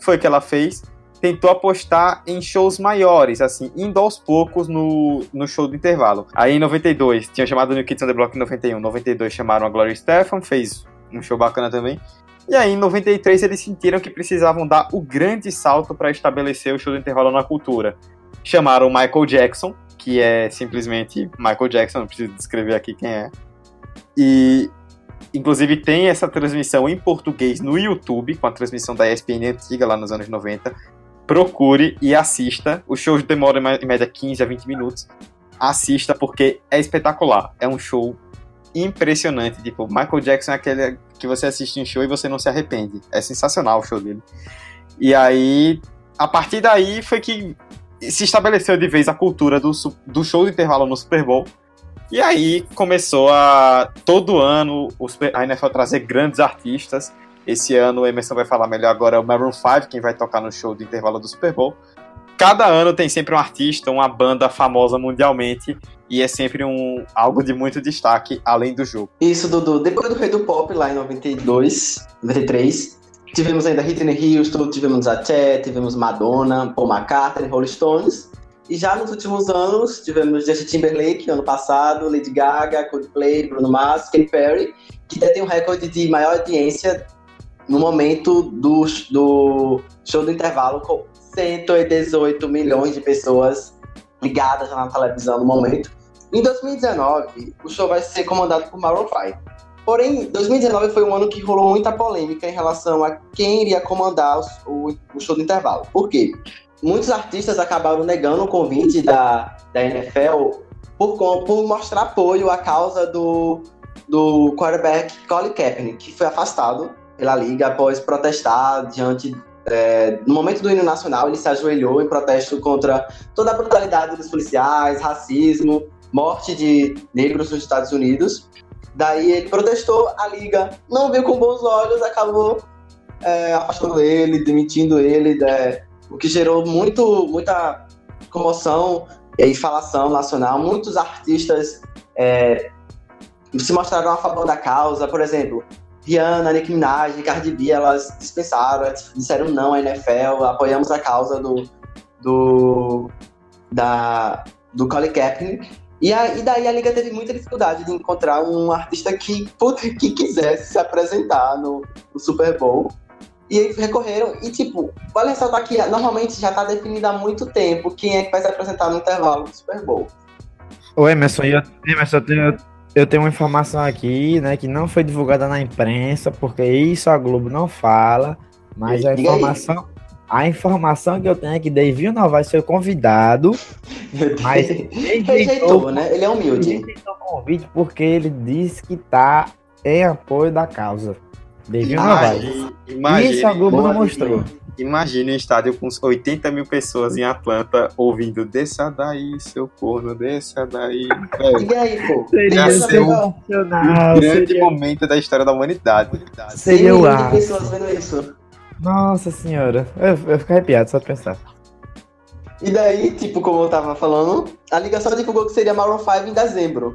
foi que ela fez? Tentou apostar em shows maiores, assim, indo aos poucos no, no show do intervalo. Aí em 92, tinha chamado New Kids on the Block em 91, 92 chamaram a Gloria Stefan, fez um show bacana também. E aí, em 93, eles sentiram que precisavam dar o grande salto para estabelecer o show do intervalo na cultura. Chamaram o Michael Jackson, que é simplesmente Michael Jackson, não preciso descrever aqui quem é. E Inclusive tem essa transmissão em português no YouTube, com a transmissão da ESPN antiga lá nos anos 90. Procure e assista. O show demora em média 15 a 20 minutos. Assista porque é espetacular. É um show impressionante. Tipo, Michael Jackson é aquele que você assiste um show e você não se arrepende. É sensacional o show dele. E aí, a partir daí foi que se estabeleceu de vez a cultura do, do show de intervalo no Super Bowl e aí começou a todo ano a NFL trazer grandes artistas. Esse ano o Emerson vai falar melhor agora, é o Maroon 5, quem vai tocar no show do intervalo do Super Bowl. Cada ano tem sempre um artista, uma banda famosa mundialmente, e é sempre um algo de muito destaque além do jogo. Isso, Dudu. Depois do Rei do Pop, lá em 92, 93, tivemos ainda Whitney Houston, tivemos a Cher, tivemos Madonna, Paul McCartney, Rolling Stones, E já nos últimos anos, tivemos Justin Timberlake, ano passado, Lady Gaga, Coldplay, Bruno Mars, Katy Perry, que detém um recorde de maior audiência no momento do, do show do intervalo, com 118 milhões de pessoas ligadas na televisão no momento. Em 2019, o show vai ser comandado por Maroon 5. Porém, 2019 foi um ano que rolou muita polêmica em relação a quem iria comandar o, o show do intervalo. Por quê? Muitos artistas acabaram negando o convite da, da NFL por, por mostrar apoio à causa do, do quarterback Colin Kaepernick, que foi afastado pela liga após protestar diante é, no momento do hino nacional, ele se ajoelhou em protesto contra toda a brutalidade dos policiais, racismo, morte de negros nos Estados Unidos. Daí ele protestou, a liga não viu com bons olhos, acabou é, afastando ele, demitindo ele, né, o que gerou muito, muita comoção e falação nacional. Muitos artistas é, se mostraram a favor da causa, por exemplo, Rihanna, Nicki Minaj, Cardi B, elas dispensaram, disseram não à NFL, apoiamos a causa do, do, da, do Colin Kaepernick. E, a, e daí a liga teve muita dificuldade de encontrar um artista que, puta, que quisesse se apresentar no, no Super Bowl. E eles recorreram, e tipo, vale ressaltar que normalmente já tá definido há muito tempo quem é que vai se apresentar no intervalo do Super Bowl. Ô Emerson, eu, Emerson, eu tenho, eu tenho uma informação aqui, né, que não foi divulgada na imprensa, porque isso a Globo não fala, mas a informação, a informação que eu tenho é que David não vai ser convidado, mas rejeitou, né? Ele é humilde. Rejeitou o convite porque ele disse que tá em apoio da causa. David não vai. Imagine, Isso a Globo não mostrou. Imagine um estádio com 80 mil pessoas em Atlanta ouvindo Desça daí, seu corno, desça daí. E aí, pô? Seria ser um, grande seria... momento da história da humanidade. Seria o ar. pessoas vendo isso. Nossa senhora, eu, eu fico arrepiado só de pensar. E daí, tipo, como eu tava falando, a ligação divulgou que seria Maroon 5 em dezembro.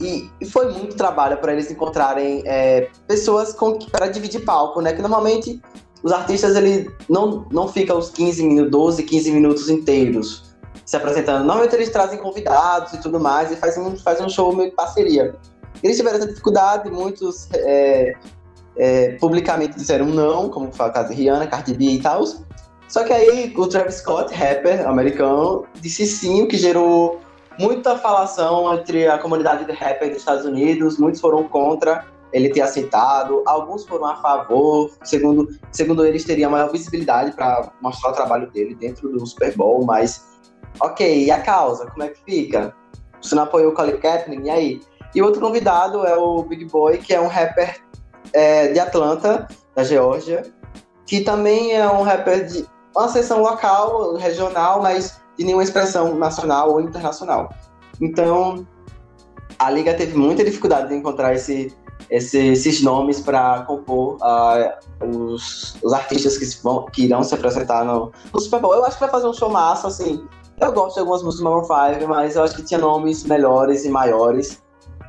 E, e foi muito trabalho para eles encontrarem é, pessoas para dividir palco, né? Que normalmente os artistas ele não, não ficam os 15 minutos, 12, 15 minutos inteiros se apresentando. Normalmente eles trazem convidados e tudo mais e fazem um, fazem um show meio de parceria. Eles tiveram essa dificuldade, muitos é, é, publicamente disseram não, como foi o caso de Rihanna, Cardi B e tal. Só que aí o Travis Scott, rapper americano, disse sim, o que gerou muita falação entre a comunidade de rapper dos Estados Unidos, muitos foram contra ele ter aceitado, alguns foram a favor, segundo, segundo eles teria maior visibilidade para mostrar o trabalho dele dentro do Super Bowl, mas ok, e a causa, como é que fica? Você não apoiou o Colin Kaepernick, e aí? E outro convidado é o Big Boy, que é um rapper é, de Atlanta, da Geórgia, que também é um rapper de uma seção local, regional, mas de nenhuma expressão nacional ou internacional. Então, a liga teve muita dificuldade de encontrar esse, esse, esses nomes para compor uh, os, os, artistas que, vão, que irão se apresentar no, no, Super Bowl. Eu acho que vai fazer um show massa, assim. Eu gosto de algumas músicas do 5, mas eu acho que tinha nomes melhores e maiores.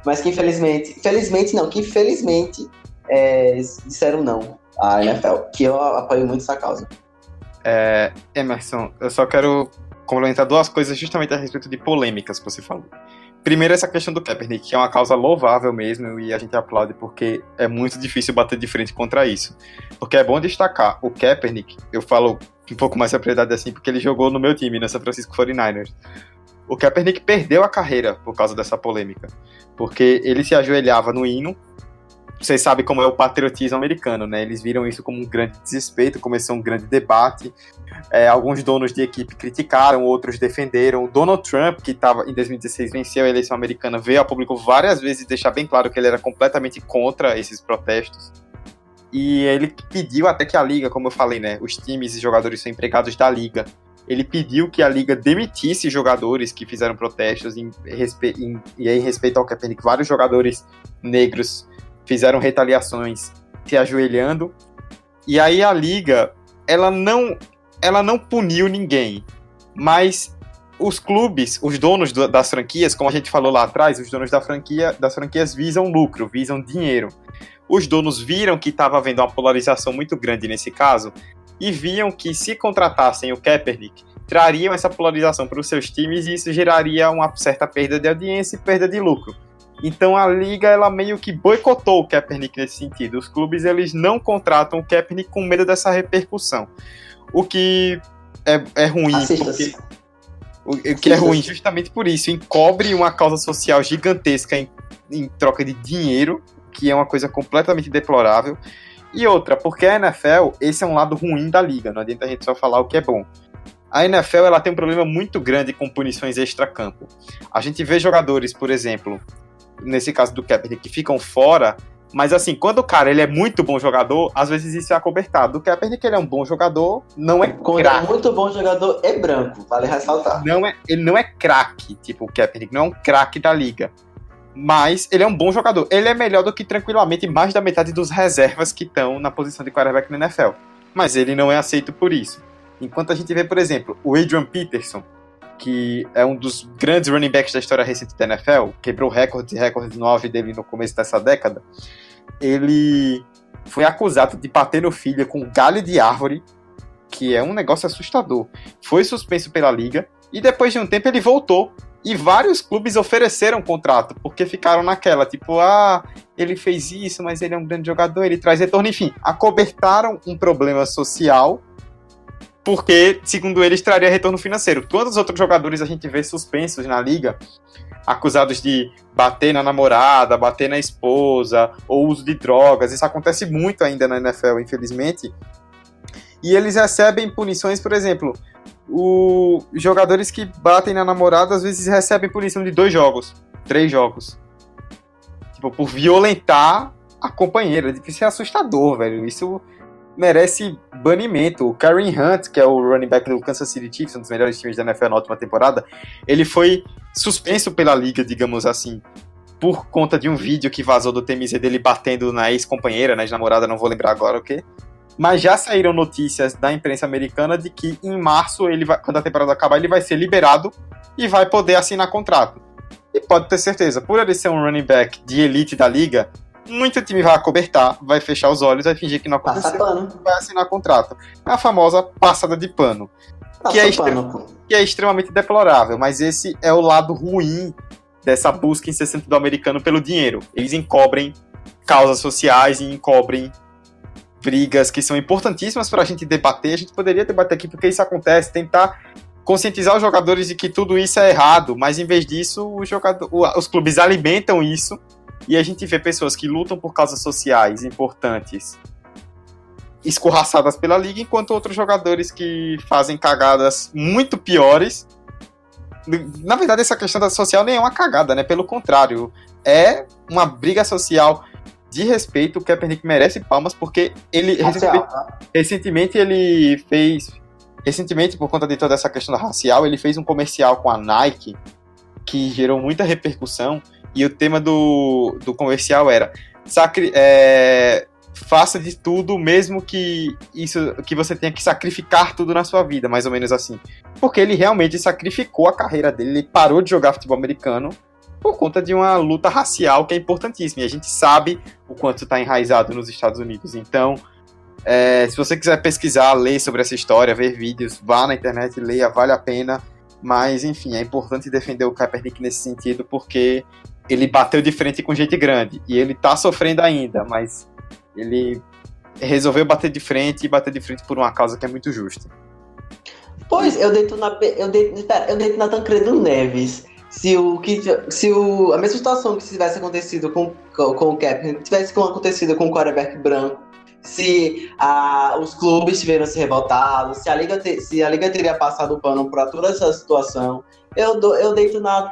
Mas que infelizmente, felizmente não, que infelizmente é, disseram não à NFL, que eu apoio muito essa causa. É, Emerson, eu só quero complementar duas coisas justamente a respeito de polêmicas que você falou. Primeiro, essa questão do Kaepernick, que é uma causa louvável mesmo, e a gente aplaude porque é muito difícil bater de frente contra isso. Porque é bom destacar, o Kaepernick, eu falo um pouco mais propriedade assim, porque ele jogou no meu time, no San Francisco 49ers. O Kaepernick perdeu a carreira por causa dessa polêmica, porque ele se ajoelhava no hino vocês sabem como é o patriotismo americano, né? Eles viram isso como um grande desrespeito, começou um grande debate. É, alguns donos de equipe criticaram, outros defenderam. Donald Trump, que estava em 2016 venceu a eleição americana, veio a público várias vezes deixar bem claro que ele era completamente contra esses protestos. E ele pediu até que a liga, como eu falei, né? Os times e jogadores são empregados da liga. Ele pediu que a liga demitisse jogadores que fizeram protestos em, em, e em respeito ao Kaepernick, vários jogadores negros fizeram retaliações se ajoelhando. E aí a liga, ela não, ela não puniu ninguém, mas os clubes, os donos das franquias, como a gente falou lá atrás, os donos da franquia, das franquias visam lucro, visam dinheiro. Os donos viram que estava havendo uma polarização muito grande nesse caso e viam que se contratassem o Kaepernick, trariam essa polarização para os seus times e isso geraria uma certa perda de audiência e perda de lucro. Então a liga ela meio que boicotou o Kaepernick nesse sentido. Os clubes eles não contratam o Kaepernick com medo dessa repercussão. O que é, é ruim, porque, o, que é ruim justamente por isso, encobre uma causa social gigantesca em, em troca de dinheiro, que é uma coisa completamente deplorável. E outra, porque a NFL, esse é um lado ruim da liga, não adianta a gente só falar o que é bom. A NFL ela tem um problema muito grande com punições extra-campo. A gente vê jogadores, por exemplo, nesse caso do Kaepernick, que ficam fora, mas assim, quando o cara ele é muito bom jogador, às vezes isso é acobertado. O Kaepernick ele é um bom jogador, não é Quando crack. é muito bom jogador, é branco, vale ressaltar. Não é, ele não é craque, tipo o Kaepernick, não é um craque da liga. Mas ele é um bom jogador. Ele é melhor do que tranquilamente mais da metade dos reservas que estão na posição de quarterback na NFL. Mas ele não é aceito por isso. Enquanto a gente vê, por exemplo, o Adrian Peterson, que é um dos grandes running backs da história recente da NFL, quebrou recordes e recordes nove dele no começo dessa década, ele foi acusado de bater no filho com galho de árvore, que é um negócio assustador. Foi suspenso pela liga e depois de um tempo ele voltou. E vários clubes ofereceram contrato, porque ficaram naquela, tipo, ah, ele fez isso, mas ele é um grande jogador, ele traz retorno, enfim, acobertaram um problema social porque, segundo eles, traria retorno financeiro. Quantos outros jogadores a gente vê suspensos na liga, acusados de bater na namorada, bater na esposa, ou uso de drogas? Isso acontece muito ainda na NFL, infelizmente. E eles recebem punições, por exemplo, os jogadores que batem na namorada às vezes recebem punição de dois jogos, três jogos. Tipo, por violentar a companheira. Isso é assustador, velho. Isso merece banimento. O Karen Hunt, que é o running back do Kansas City Chiefs, um dos melhores times da NFL na última temporada, ele foi suspenso pela liga, digamos assim, por conta de um vídeo que vazou do TMZ dele batendo na ex-companheira, na ex-namorada, não vou lembrar agora o que. Mas já saíram notícias da imprensa americana de que em março, ele vai, quando a temporada acabar, ele vai ser liberado e vai poder assinar contrato. E pode ter certeza, por ele ser um running back de elite da liga, muito time vai acobertar, vai fechar os olhos, vai fingir que não aconteceu, vai assinar contrato. É a famosa passada de pano. que é, pano que é extremamente deplorável, mas esse é o lado ruim dessa busca incessante do americano pelo dinheiro. Eles encobrem causas sociais e encobrem brigas que são importantíssimas para a gente debater. A gente poderia debater aqui porque isso acontece, tentar conscientizar os jogadores de que tudo isso é errado, mas em vez disso, jogador, os clubes alimentam isso e a gente vê pessoas que lutam por causas sociais importantes escorraçadas pela liga, enquanto outros jogadores que fazem cagadas muito piores. Na verdade, essa questão da social nem é uma cagada, né? Pelo contrário, é uma briga social de respeito. O Kaepernick merece palmas porque ele recentemente, recentemente ele fez recentemente por conta de toda essa questão racial, ele fez um comercial com a Nike que gerou muita repercussão e o tema do, do comercial era sacri é, faça de tudo, mesmo que isso que você tenha que sacrificar tudo na sua vida, mais ou menos assim. Porque ele realmente sacrificou a carreira dele, ele parou de jogar futebol americano por conta de uma luta racial que é importantíssima. E a gente sabe o quanto está enraizado nos Estados Unidos. Então, é, se você quiser pesquisar, ler sobre essa história, ver vídeos, vá na internet, leia, vale a pena. Mas, enfim, é importante defender o Kaepernick nesse sentido, porque ele bateu de frente com gente grande. E ele tá sofrendo ainda, mas ele resolveu bater de frente e bater de frente por uma causa que é muito justa. Pois, eu deito na. Eu deito, espera, eu deito na Tancredo Neves. Se o que. Se o. A mesma situação que tivesse acontecido com, com, com o Cap tivesse acontecido com o quarterback branco, se os clubes tiveram se revoltado, se a Liga, te, se a Liga teria passado o pano para toda essa situação, eu, do, eu deito na,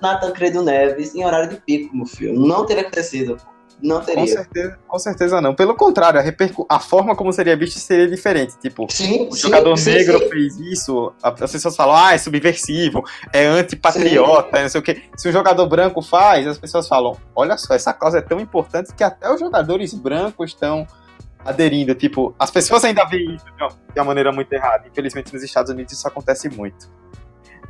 na Tancredo Neves em horário de pico, meu filho. Não teria acontecido. Não teria. Com certeza, com certeza não. Pelo contrário, a, repercu a forma como seria visto seria diferente. Tipo, sim, o sim, jogador sim, negro fez isso, as pessoas falam, ah, é subversivo, é antipatriota, não sei o quê. Se um jogador branco faz, as pessoas falam, olha só, essa causa é tão importante que até os jogadores brancos estão aderindo. Tipo, as pessoas ainda veem isso de uma maneira muito errada. Infelizmente, nos Estados Unidos isso acontece muito.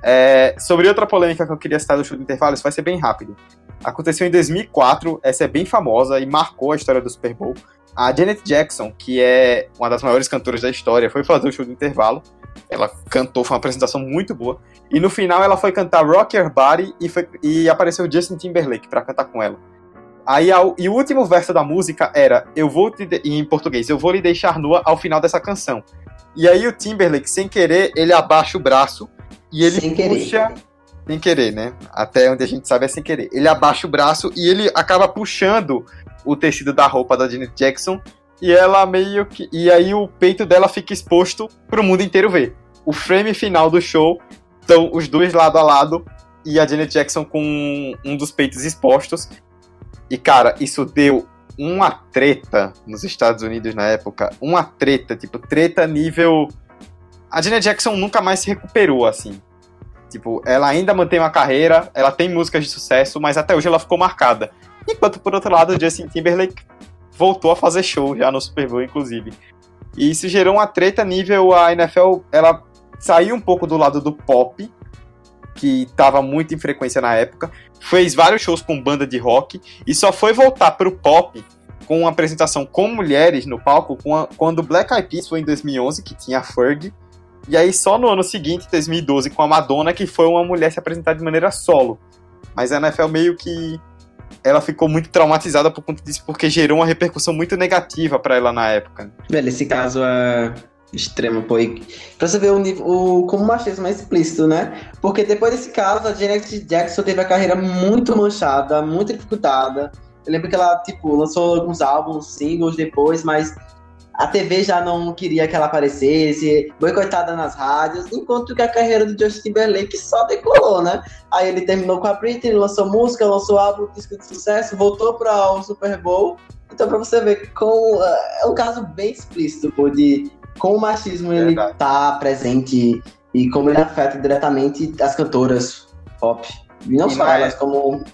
É, sobre outra polêmica que eu queria citar do show de intervalo, isso vai ser bem rápido. Aconteceu em 2004, essa é bem famosa e marcou a história do Super Bowl. A Janet Jackson, que é uma das maiores cantoras da história, foi fazer o show de intervalo. Ela cantou, foi uma apresentação muito boa. E no final ela foi cantar Rock Your Body e, foi, e apareceu Justin Timberlake para cantar com ela. Aí e o último verso da música era eu vou te em português, eu vou lhe deixar nua ao final dessa canção. E aí o Timberlake, sem querer, ele abaixa o braço e ele Sem puxa querer. sem querer, né? Até onde a gente sabe é sem querer. Ele abaixa o braço e ele acaba puxando o tecido da roupa da Janet Jackson e ela meio que e aí o peito dela fica exposto pro mundo inteiro ver. O frame final do show estão os dois lado a lado e a Janet Jackson com um dos peitos expostos. E cara, isso deu uma treta nos Estados Unidos na época, uma treta, tipo treta nível a Janet Jackson nunca mais se recuperou assim. Tipo, ela ainda mantém uma carreira, ela tem músicas de sucesso, mas até hoje ela ficou marcada. Enquanto, por outro lado, o Justin Timberlake voltou a fazer show já no Super Bowl, inclusive. E isso gerou uma treta nível a NFL, ela saiu um pouco do lado do pop, que estava muito em frequência na época, fez vários shows com banda de rock e só foi voltar pro pop com uma apresentação com mulheres no palco quando Black Eyed Peas foi em 2011, que tinha a Ferg, e aí só no ano seguinte, 2012, com a Madonna, que foi uma mulher se apresentar de maneira solo. Mas a NFL meio que ela ficou muito traumatizada por conta disso, porque gerou uma repercussão muito negativa pra ela na época. Velho, esse caso é extremo, pô. Pra você ver o, o, como o machismo é explícito, né? Porque depois desse caso, a Janet Jackson teve a carreira muito manchada, muito dificultada. Eu lembro que ela, tipo, lançou alguns álbuns, singles depois, mas a TV já não queria que ela aparecesse, boicotada nas rádios, enquanto que a carreira do Justin Timberlake só decolou, né? Aí ele terminou com a Britney, lançou música, lançou álbum, disco de sucesso, voltou para o Super Bowl. Então, pra você ver, com, é um caso bem explícito, pô, de como o machismo ele tá presente e como ele afeta diretamente as cantoras pop. E não E só na elas, como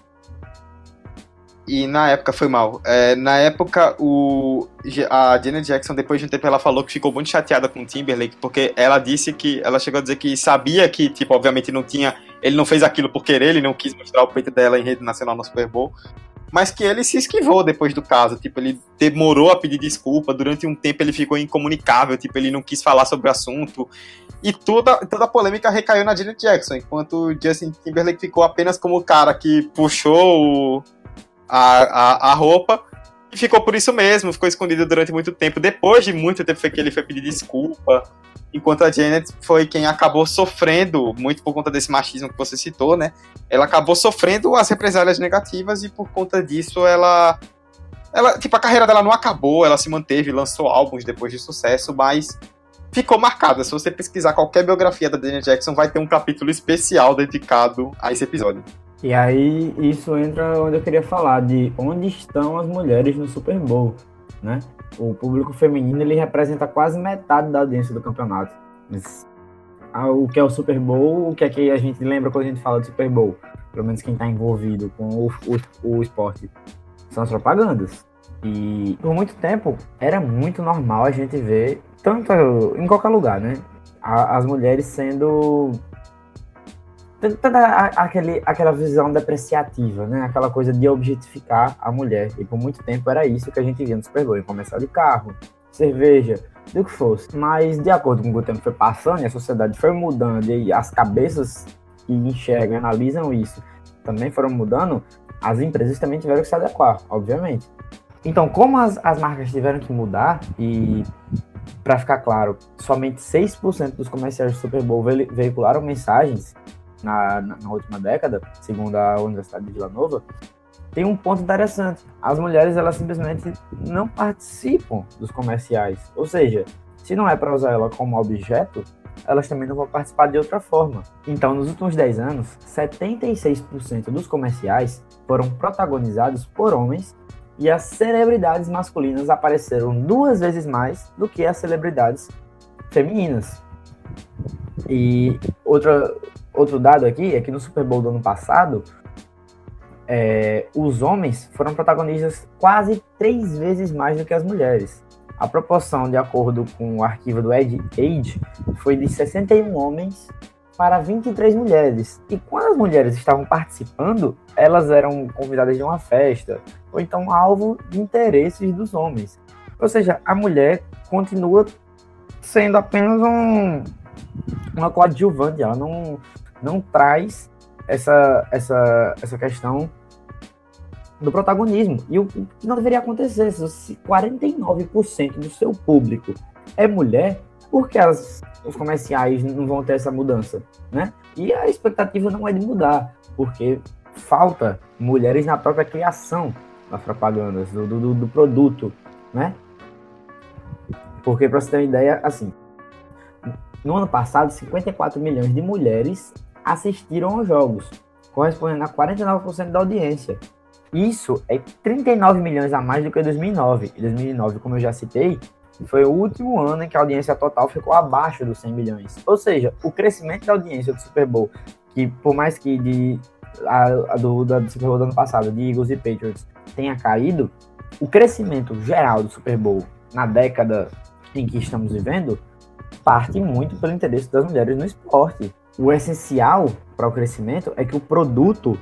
E na época foi mal. É, na época, o, a Janet Jackson, depois de um tempo, ela falou que ficou muito chateada com o Timberlake, porque ela disse que. Ela chegou a dizer que sabia que, tipo, obviamente não tinha. Ele não fez aquilo por querer, ele não quis mostrar o peito dela em rede nacional no Super Bowl. Mas que ele se esquivou depois do caso. Tipo, ele demorou a pedir desculpa. Durante um tempo ele ficou incomunicável. Tipo, ele não quis falar sobre o assunto. E toda, toda a polêmica recaiu na Janet Jackson. Enquanto Justin Timberlake ficou apenas como o cara que puxou o, a, a, a roupa e ficou por isso mesmo, ficou escondido durante muito tempo. Depois de muito tempo foi que ele foi pedir desculpa, enquanto a Janet foi quem acabou sofrendo, muito por conta desse machismo que você citou, né? Ela acabou sofrendo as represálias negativas e por conta disso ela. Ela, tipo, a carreira dela não acabou, ela se manteve, lançou álbuns depois de sucesso, mas ficou marcada. Se você pesquisar qualquer biografia da Janet Jackson, vai ter um capítulo especial dedicado a esse episódio. E aí isso entra onde eu queria falar de onde estão as mulheres no Super Bowl, né? O público feminino ele representa quase metade da audiência do campeonato. Mas, ah, o que é o Super Bowl, o que é que a gente lembra quando a gente fala de Super Bowl? Pelo menos quem está envolvido com o, o, o esporte são as propagandas. E por muito tempo era muito normal a gente ver, tanto em qualquer lugar, né? As mulheres sendo toda aquele, aquela visão depreciativa, né? Aquela coisa de objetificar a mulher. E por muito tempo era isso que a gente via no Super Bowl. Comercial de carro, cerveja, do que fosse. Mas de acordo com o tempo foi passando e a sociedade foi mudando e as cabeças que enxergam, analisam isso, também foram mudando, as empresas também tiveram que se adequar, obviamente. Então, como as, as marcas tiveram que mudar e para ficar claro, somente 6% dos comerciais do Super Bowl ve- veicularam mensagens na, na, última década, segundo a Universidade de Vila Nova, tem um ponto interessante. As mulheres, elas simplesmente não participam dos comerciais. Ou seja, se não é para usar ela como objeto, elas também não vão participar de outra forma. Então, nos últimos 10 anos, 76% dos comerciais foram protagonizados por homens e as celebridades masculinas apareceram duas vezes mais do que as celebridades femininas. E outra, outro dado aqui é que no Super Bowl do ano passado, é, os homens foram protagonistas quase três vezes mais do que as mulheres. A proporção, de acordo com o arquivo do Ed Age, foi de 61 homens para 23 mulheres. E quando as mulheres estavam participando, elas eram convidadas de uma festa, ou então alvo de interesses dos homens. Ou seja, a mulher continua sendo apenas um, uma coadjuvante, ela não, não traz essa, essa, essa questão do protagonismo. E o que não deveria acontecer, se 49% do seu público é mulher, por que as, os comerciais não vão ter essa mudança, né? E a expectativa não é de mudar, porque falta mulheres na própria criação das propagandas, do, do, do produto, né? Porque, para você ter uma ideia, assim, no ano passado, 54 milhões de mulheres assistiram aos jogos, correspondendo a 49% da audiência. Isso é 39 milhões a mais do que 2009. Em 2009, como eu já citei, foi o último ano em que a audiência total ficou abaixo dos 100 milhões. Ou seja, o crescimento da audiência do Super Bowl, que por mais que de, a, a do, da, do Super Bowl do ano passado, de Eagles e Patriots, tenha caído, o crescimento geral do Super Bowl na década em que estamos vivendo parte muito pelo interesse das mulheres no esporte. O essencial para o crescimento é que o produto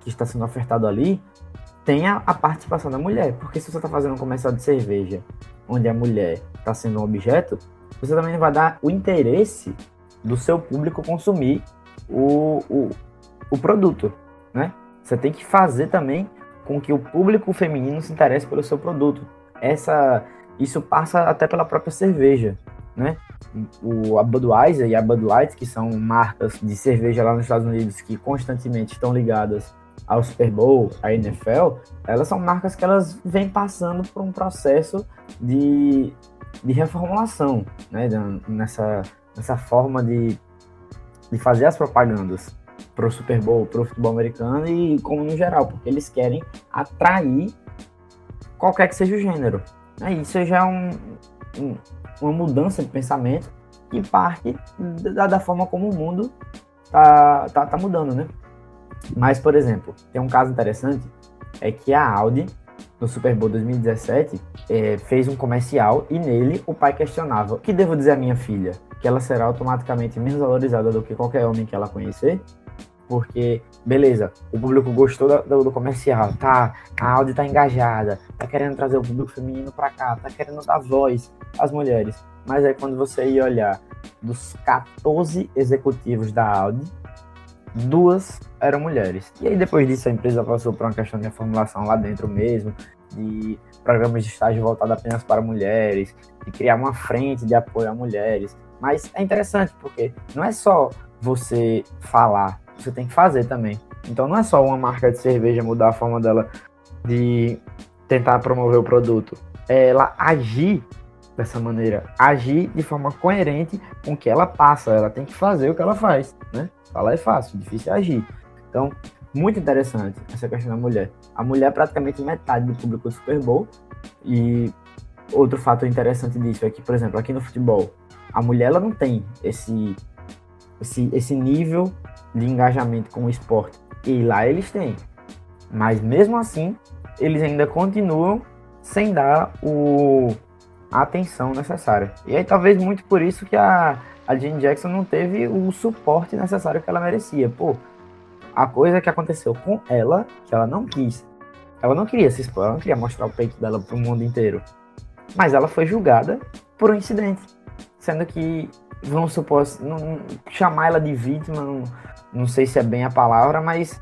que está sendo ofertado ali tenha a participação da mulher. Porque se você está fazendo um comercial de cerveja onde a mulher está sendo um objeto, você também vai dar o interesse do seu público consumir o, o, o produto, né? Você tem que fazer também com que o público feminino se interesse pelo seu produto. Essa, isso passa até pela própria cerveja, né? O, a Budweiser e a Bud Light, que são marcas de cerveja lá nos Estados Unidos que constantemente estão ligadas ao Super Bowl, à NFL, elas são marcas que elas vêm passando por um processo de, de reformulação, né? Nessa, nessa forma de, de fazer as propagandas para o Super Bowl, para o futebol americano e como no geral, porque eles querem atrair qualquer que seja o gênero. Né? Isso já é um, um, uma mudança de pensamento que parte da, da forma como o mundo tá, tá, tá mudando, né? Mas, por exemplo, tem um caso interessante, é que a Audi, no Super Bowl 2017, é, fez um comercial e nele o pai questionava: O que devo dizer à minha filha? Que ela será automaticamente menos valorizada do que qualquer homem que ela conhecer? Porque, beleza, o público gostou do, do, comercial, tá? A Audi tá engajada, tá querendo trazer o público feminino pra cá, tá querendo dar voz às mulheres. Mas aí quando você ia olhar dos 14 executivos da Audi, duas eram mulheres. E aí depois disso a empresa passou por uma questão de reformulação lá dentro mesmo, de programas de estágio voltado apenas para mulheres, de criar uma frente de apoio a mulheres. Mas é interessante porque não é só você falar, você tem que fazer também. Então não é só uma marca de cerveja mudar a forma dela de tentar promover o produto, é ela agir dessa maneira, agir de forma coerente com o que ela passa, ela tem que fazer o que ela faz, né? Falar é fácil, difícil é agir. Então, muito interessante essa questão da mulher. A mulher é praticamente metade do público do Super Bowl. E outro fato interessante disso é que, por exemplo, aqui no futebol, a mulher ela não tem esse, esse, esse nível de engajamento com o esporte. E lá eles têm. Mas mesmo assim, eles ainda continuam sem dar o, a atenção necessária. E aí talvez muito por isso que a, a Jane Jackson não teve o suporte necessário que ela merecia. Pô, a coisa que aconteceu com ela, que ela não quis, ela não queria se expor, ela não queria mostrar o peito dela pro mundo inteiro. Mas ela foi julgada por um incidente. Sendo que, vamos supor, não, chamar ela de vítima, não, não sei se é bem a palavra, mas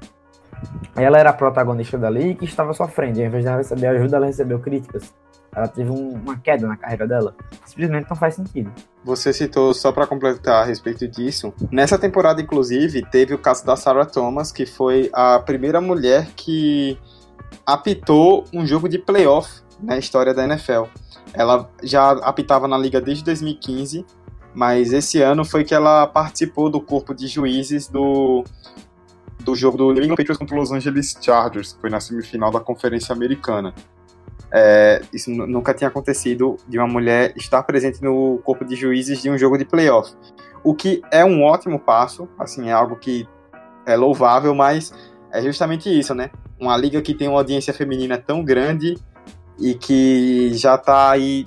ela era a protagonista dali que estava sofrendo. E ao invés de ela receber ajuda, ela recebeu críticas ela teve um, uma queda na carreira dela. Simplesmente não faz sentido. Você citou, só para completar a respeito disso, nessa temporada, inclusive, teve o caso da Sarah Thomas, que foi a primeira mulher que apitou um jogo de playoff na história da NFL. Ela já apitava na liga desde 2015, mas esse ano foi que ela participou do corpo de juízes do, do jogo do New England Patriots contra os Los Angeles Chargers, que foi na semifinal da Conferência Americana. É, isso nunca tinha acontecido de uma mulher estar presente no corpo de juízes de um jogo de playoff. O que é um ótimo passo, assim, é algo que é louvável, mas é justamente isso, né? Uma liga que tem uma audiência feminina tão grande e que já está aí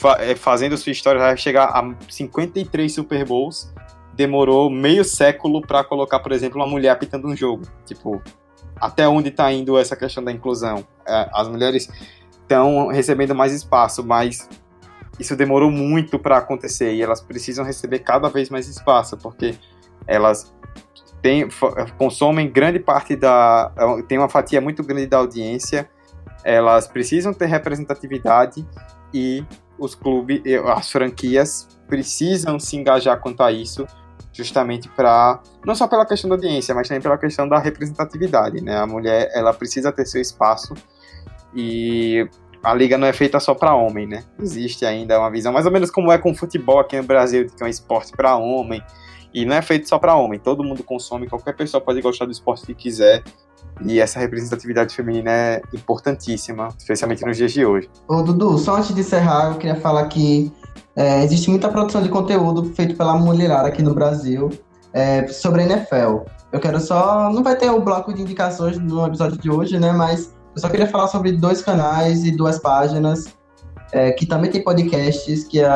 fa é, fazendo sua história, vai chegar a 53 Super Bowls. Demorou meio século para colocar, por exemplo, uma mulher apitando um jogo. Tipo, até onde está indo essa questão da inclusão. É, as mulheres estão recebendo mais espaço, mas isso demorou muito para acontecer e elas precisam receber cada vez mais espaço, porque elas têm, consomem grande parte da. tem uma fatia muito grande da audiência, elas precisam ter representatividade e os clubes, as franquias precisam se engajar quanto a isso, justamente para não só pela questão da audiência, mas também pela questão da representatividade, né? A mulher, ela precisa ter seu espaço e a liga não é feita só para homem, né? Existe ainda uma visão mais ou menos como é com o futebol aqui no Brasil, que é um esporte para homem. E não é feito só para homem, todo mundo consome, qualquer pessoa pode gostar do esporte que quiser. E essa representatividade feminina é importantíssima, especialmente nos dias de hoje. Ô Dudu, só antes de encerrar, eu queria falar que é, existe muita produção de conteúdo feito pela mulherada aqui no Brasil é, sobre a NFL. Eu quero só. Não vai ter o bloco de indicações no episódio de hoje, né? Mas eu só queria falar sobre dois canais e duas páginas é, que também tem podcasts, que é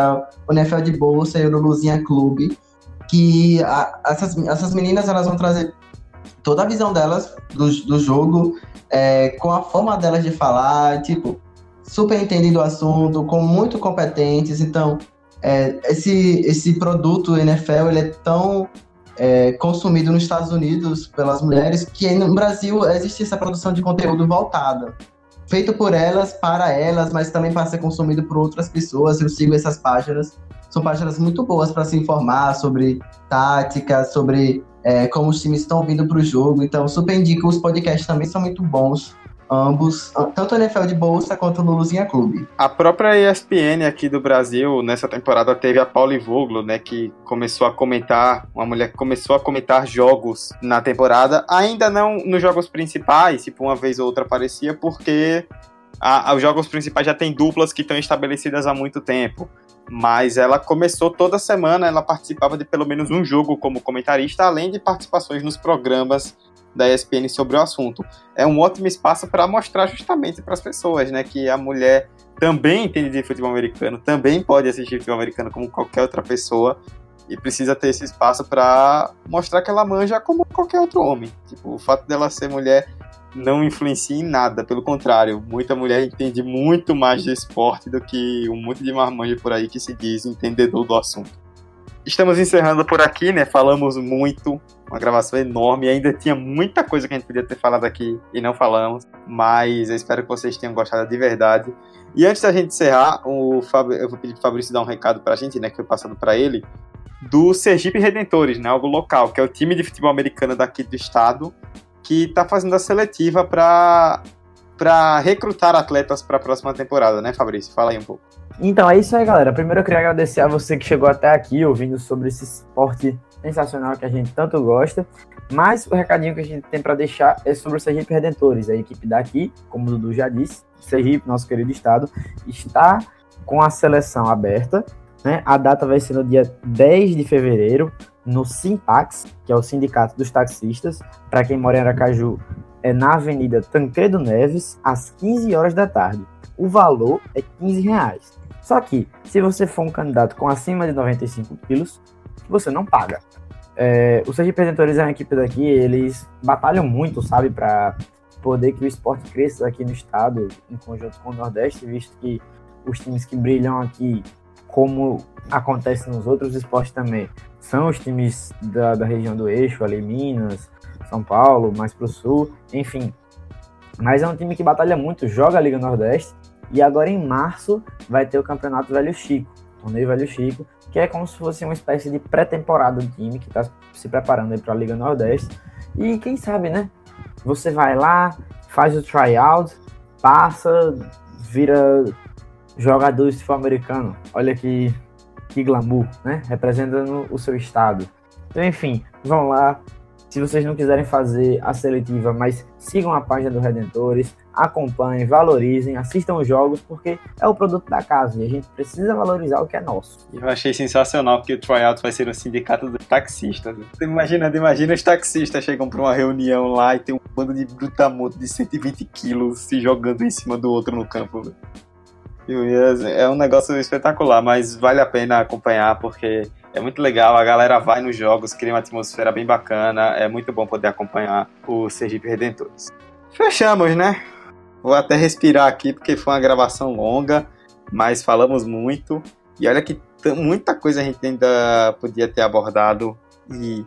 o NFL de Bolsa e o Luzinha Clube, que a, essas, essas meninas elas vão trazer toda a visão delas do, do jogo, é, com a forma delas de falar, tipo, super entendendo o assunto, com muito competentes. Então, é, esse, esse produto NFL ele é tão é, consumido nos Estados Unidos pelas mulheres, que no Brasil existe essa produção de conteúdo voltada. Feito por elas, para elas, mas também para ser consumido por outras pessoas. Eu sigo essas páginas. São páginas muito boas para se informar sobre tática, sobre é, como os times estão vindo para o jogo. Então, super indico. Os podcasts também são muito bons ambos, tanto a NFL de bolsa quanto o Luluzinha Clube. A própria ESPN aqui do Brasil, nessa temporada, teve a Pauli Voglo, né, que começou a comentar, uma mulher que começou a comentar jogos na temporada, ainda não nos jogos principais, tipo, uma vez ou outra aparecia, porque a, a, os jogos principais já tem duplas que estão estabelecidas há muito tempo. Mas ela começou toda semana, ela participava de pelo menos um jogo como comentarista, além de participações nos programas da ESPN sobre o assunto. É um ótimo espaço para mostrar justamente para as pessoas, né, que a mulher também entende de futebol americano, também pode assistir futebol americano como qualquer outra pessoa e precisa ter esse espaço para mostrar que ela manja como qualquer outro homem. Tipo, o fato dela ser mulher não influencia em nada, pelo contrário, muita mulher entende muito mais de esporte do que um monte de marmanjo por aí que se diz entendedor do assunto. Estamos encerrando por aqui, né? Falamos muito, uma gravação enorme. Ainda tinha muita coisa que a gente podia ter falado aqui e não falamos, mas eu espero que vocês tenham gostado de verdade. E antes da gente encerrar, o Fab... eu vou pedir para o Fabrício dar um recado para a gente, né? Que foi passado para ele, do Sergipe Redentores, né? Algo local, que é o time de futebol americano daqui do estado, que está fazendo a seletiva para para recrutar atletas para a próxima temporada, né, Fabrício? Fala aí um pouco. Então, é isso aí, galera. Primeiro eu queria agradecer a você que chegou até aqui ouvindo sobre esse esporte sensacional que a gente tanto gosta. Mas o recadinho que a gente tem para deixar é sobre o Sergipe Redentores. A equipe daqui, como o Dudu já disse, Sergipe, nosso querido estado, está com a seleção aberta. Né? A data vai ser no dia 10 de fevereiro, no Sintax, que é o Sindicato dos Taxistas. Para quem mora em Aracaju, é na Avenida Tancredo Neves, às 15 horas da tarde. O valor é 15 reais. Só que, se você for um candidato com acima de 95 quilos, você não paga. É, os representantes é uma equipe daqui, eles batalham muito, sabe, para poder que o esporte cresça aqui no estado, em conjunto com o Nordeste, visto que os times que brilham aqui, como acontece nos outros esportes também, são os times da, da região do eixo, ali Minas, São Paulo, mais para o sul, enfim. Mas é um time que batalha muito, joga a Liga Nordeste e agora em março vai ter o Campeonato Velho Chico, Torneio Velho Chico, que é como se fosse uma espécie de pré-temporada do time que está se preparando para a Liga Nordeste. E quem sabe, né? Você vai lá, faz o tryout, passa, vira jogador de futebol americano. Olha que, que glamour, né? Representando o seu estado. Então, enfim, vão lá, se vocês não quiserem fazer a seletiva, mas sigam a página do Redentores, acompanhem, valorizem, assistam os jogos, porque é o produto da casa e a gente precisa valorizar o que é nosso. Eu achei sensacional que o tryout vai ser no sindicato dos taxistas. Imagina, imagina os taxistas chegam para uma reunião lá e tem um bando de brutamonte de 120 quilos se jogando em cima do outro no campo. É um negócio espetacular, mas vale a pena acompanhar porque é muito legal, a galera vai nos jogos, cria uma atmosfera bem bacana, é muito bom poder acompanhar o Sergipe Redentores. Fechamos, né? Vou até respirar aqui porque foi uma gravação longa. mas falamos muito. E olha que muita coisa a gente ainda podia ter abordado e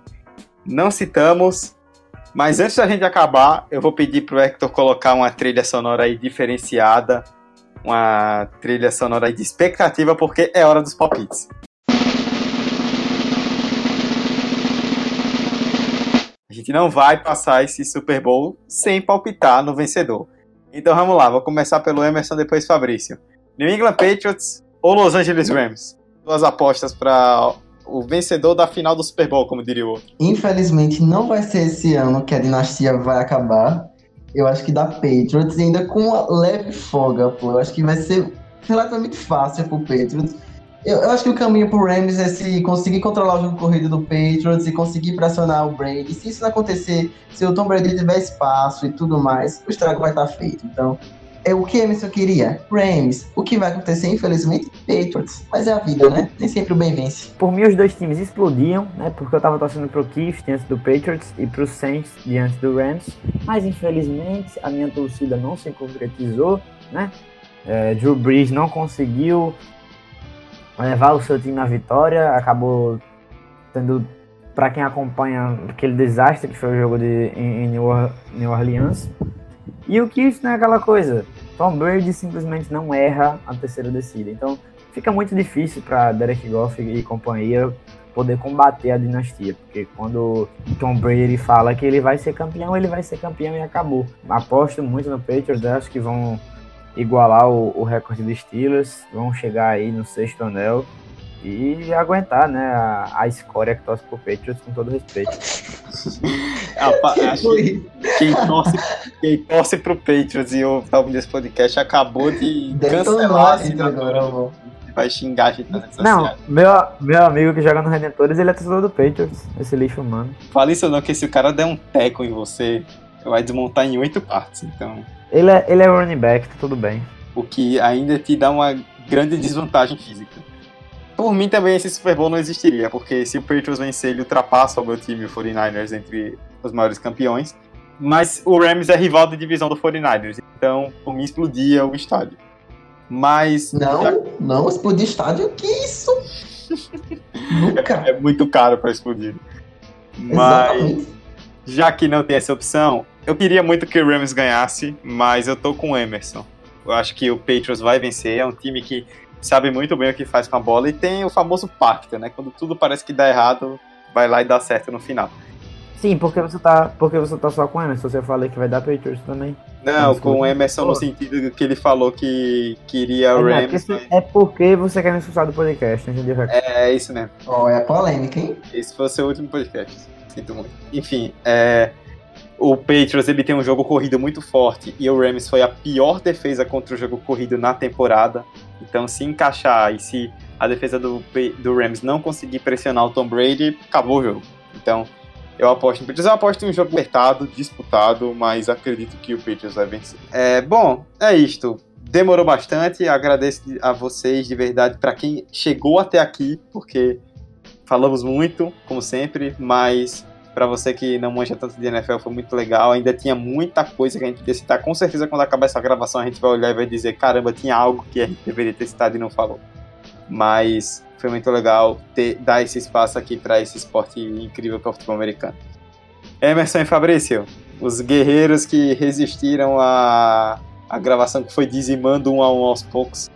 não citamos. Mas antes da gente acabar, eu vou pedir pro Hector colocar uma trilha sonora aí diferenciada, uma trilha sonora de expectativa, porque é hora dos palpites. A gente não vai passar esse Super Bowl sem palpitar no vencedor. Então vamos lá, vou começar pelo Emerson, depois Fabrício. New England Patriots ou Los Angeles Rams? Duas apostas para o vencedor da final do Super Bowl, como diria o outro. Infelizmente não vai ser esse ano que a dinastia vai acabar. Eu acho que da Patriots, ainda com uma leve folga, pô. Eu acho que vai ser relativamente fácil pro Patriots. Eu, eu, acho que o caminho pro Rams é se conseguir controlar o jogo corrido do Patriots e conseguir pressionar o Brady. Se isso não acontecer, se o Tom Brady tiver espaço e tudo mais, o estrago vai estar feito. Então, é o que Emerson queria? Rams. O que vai acontecer, infelizmente, Patriots. Mas é a vida, né? Nem sempre o bem vence. Por mim, os dois times explodiam, né? Porque eu tava torcendo pro Chiefs diante do Patriots e pro Saints diante do Rams. Mas, infelizmente, a minha torcida não se concretizou, né? É, Drew Brees não conseguiu levar o seu time à vitória, acabou tendo, para quem acompanha, aquele desastre que foi o jogo de, em, em New Orleans. E o Chiefs não é aquela coisa. Tom Brady simplesmente não erra a terceira descida. Então fica muito difícil para Derek Goff e companhia poder combater a dinastia, porque quando Tom Brady fala que ele vai ser campeão, ele vai ser campeão e acabou. Aposto muito no Patriots, acho que vão igualar o, o recorde dos Steelers, vão chegar aí no sexto anel e aguentar, né, a, a escória que torce pro Patriots com todo respeito. que quem torce, quem torce pro Patriots e o tal desse podcast acabou de cancelar esse agora, vai xingar a gente nas redes Não, meu, meu amigo que joga no Redentores, ele é torcedor do Patriots, esse lixo humano. Fala isso não, que se o cara der um teco em você, vai desmontar em oito partes, então... Ele é, ele é running back, tá tudo bem. O que ainda te dá uma grande desvantagem física. Por mim também esse Super Bowl não existiria, porque se o Patriots vencer, ele ultrapassa o meu time, o 49ers, entre os maiores campeões. Mas o Rams é rival da divisão do 49ers, então por mim explodia o estádio. Mas. Não, já... não, explodir estádio, que isso? Nunca. É, é, muito caro para explodir. Mas. Exatamente. Já que não tem essa opção, eu queria muito que o Rams ganhasse, mas eu tô com o Emerson. Eu acho que o Patriots vai vencer. É um time que sabe muito bem o que faz com a bola e tem o famoso pacto, né? Quando tudo parece que dá errado, vai lá e dá certo no final. Sim, porque você tá, porque você tá só com o Emerson, você falou que vai dar Patriots também. Não, com o Emerson no sentido que ele falou que queria o é, Rams. Mas... É porque você quer me expulsar do podcast, entendeu? É, é isso mesmo. Ó, oh, é polêmica, hein? Esse foi o seu último podcast. Sinto muito. Enfim, é o Patriots ele tem um jogo corrido muito forte e o Rams foi a pior defesa contra o jogo corrido na temporada. Então, se encaixar e se a defesa do, do Rams não conseguir pressionar o Tom Brady, acabou o jogo. Então, eu aposto no Patriots. Eu aposto em um jogo apertado, disputado, mas acredito que o Patriots vai vencer. É, bom, é isto. Demorou bastante. Agradeço a vocês de verdade para quem chegou até aqui, porque falamos muito, como sempre, mas para você que não manja tanto de NFL, foi muito legal. Ainda tinha muita coisa que a gente podia citar. Com certeza, quando acabar essa gravação, a gente vai olhar e vai dizer: caramba, tinha algo que a gente deveria ter citado e não falou. Mas foi muito legal ter, dar esse espaço aqui para esse esporte incrível que é o futebol americano. Emerson e Fabrício, os guerreiros que resistiram à, à gravação que foi dizimando um a um aos poucos.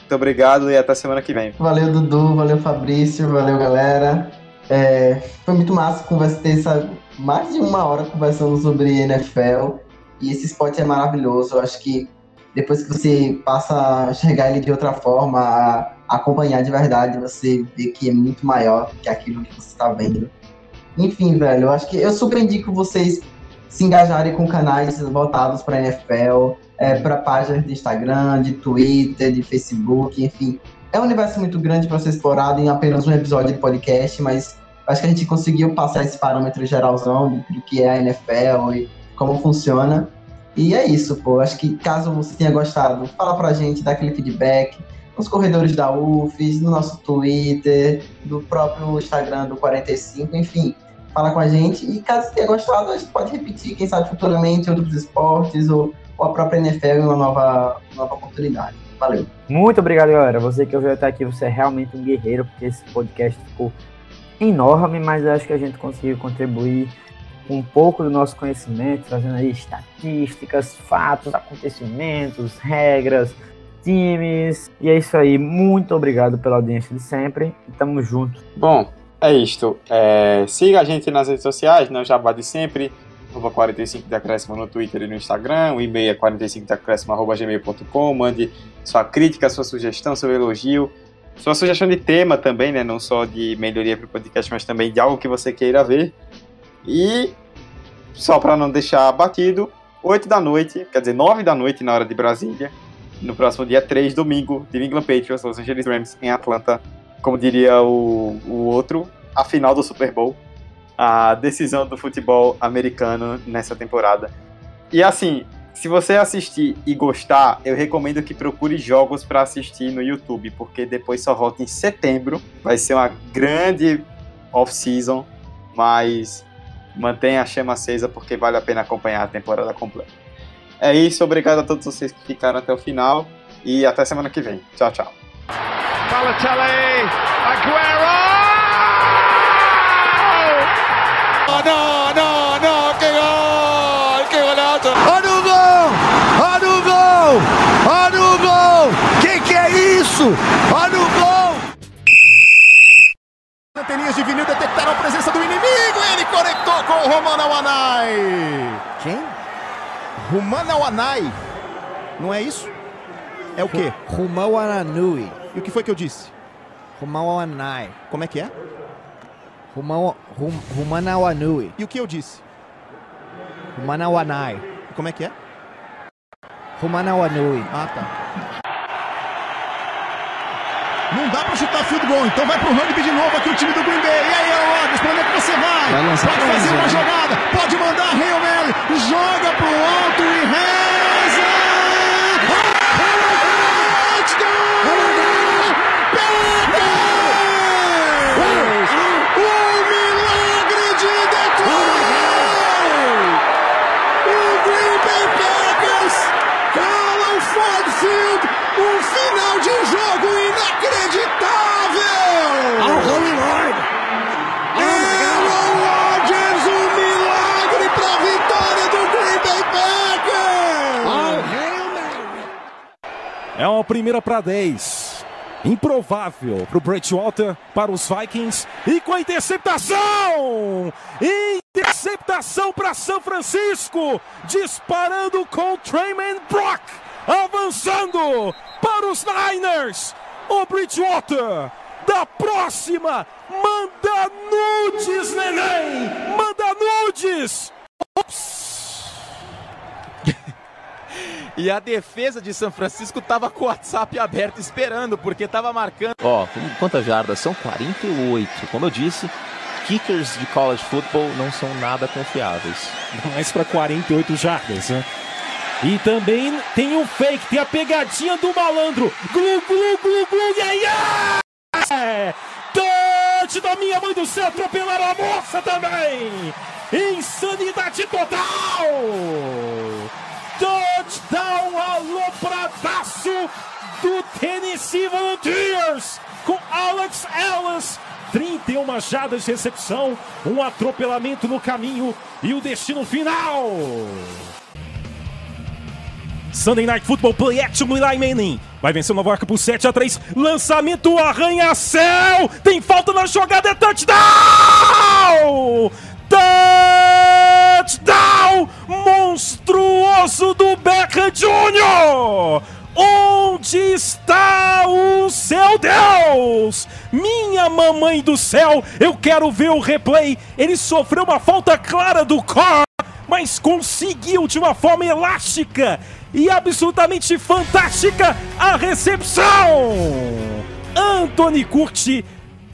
Muito obrigado e até semana que vem. Valeu, Dudu. Valeu, Fabrício. Valeu, galera. É, foi muito massa conversa, ter essa, mais de uma hora conversando sobre NFL. E esse esporte é maravilhoso. Eu acho que depois que você passa a enxergar ele de outra forma, a acompanhar de verdade, você vê que é muito maior que aquilo que você está vendo. Enfim, velho, eu acho que eu super indico vocês se engajarem com canais voltados para NFL, é, para páginas de Instagram, de Twitter, de Facebook, enfim. É um universo muito grande para ser explorado em apenas um episódio de podcast, mas acho que a gente conseguiu passar esse parâmetro geralzão do que é a NFL e como funciona. E é isso, pô. Acho que caso você tenha gostado, fala pra gente, dá aquele feedback nos corredores da UFES, no nosso Twitter, do próprio Instagram do 45, enfim, fala com a gente. E caso tenha gostado, a gente pode repetir, quem sabe futuramente, outros esportes ou, ou a própria NFL em uma nova, nova oportunidade. Valeu. Muito obrigado, galera. Você que ouviu até aqui, você é realmente um guerreiro, porque esse podcast ficou enorme, mas acho que a gente conseguiu contribuir um pouco do nosso conhecimento, trazendo aí estatísticas, fatos, acontecimentos, regras, times. E é isso aí. Muito obrigado pela audiência de sempre. E tamo junto. Bom, é isto. É, siga a gente nas redes sociais, não jabá de sempre. Arroba 45 Decréscimo no Twitter e no Instagram. O e-mail é 45decréscimo.gmail.com. Mande sua crítica, sua sugestão, seu elogio. Sua sugestão de tema também, né? Não só de melhoria para o podcast, mas também de algo que você queira ver. E só para não deixar batido, 8 da noite, quer dizer, 9 da noite na hora de Brasília, no próximo dia 3, domingo, de England Patriots, Los Angeles Rams em Atlanta, como diria o, o outro, a final do Super Bowl, a decisão do futebol americano nessa temporada. E assim, se você assistir e gostar, eu recomendo que procure jogos para assistir no YouTube, porque depois só volta em setembro. Vai ser uma grande off-season, mas mantenha a chama acesa porque vale a pena acompanhar a temporada completa. É isso, obrigado a todos vocês que ficaram até o final e até semana que vem. Tchau, tchau. Balotelli, Aguero! Oh, no, no, no, Romano Awanai. Quem? Romano Awanai. Não é isso? É o quê? Rumawananui. E o que foi que eu disse? Rumawanai. Como é que é? Rumawa- Rum- Rumanawanui. E o que eu disse? Rumanawanai. E como é que é? Rumanawanui. Ah, tá. Não dá pra chutar field goal, então vai pro rugby de novo aqui o time do Green Bay. E aí, Rodgers, pra onde é que você vai? Vai pode fazer uma né? jogada, pode mandar Hail Mary, joga pro alto e reza! Primeira para 10. Improvável para o Bridgewater, para os Vikings. E com a interceptação! Interceptação para São Francisco. Disparando com Trayman Brock. Avançando para os Niners. O Bridgewater da próxima. Manda nudes, neném! Manda nudes! E a defesa de São Francisco tava com o WhatsApp aberto esperando, porque tava marcando. Ó, quantas jardas? São 48. Como eu disse, kickers de college football não são nada confiáveis. mais para 48 jardas, né? E também tem o fake, tem a pegadinha do malandro. Glu, glu, glu, glu, e aí? É! Da minha mãe do céu, atropelaram a moça também! Insanidade total! Touchdown alopradaço do Tennessee Volunteers com Alex Ellis 31 jardas de recepção, um atropelamento no caminho e o destino final. Sunday Night Football Play Action Eli Manning. Vai vencer Nova York por 7 a 3. Lançamento arranha-céu. Tem falta na jogada, é touchdown! Touchdown monstruoso do Beckham Jr. Onde está o seu Deus? Minha mamãe do céu, eu quero ver o replay. Ele sofreu uma falta clara do Carr, mas conseguiu de uma forma elástica e absolutamente fantástica a recepção. Anthony Curti,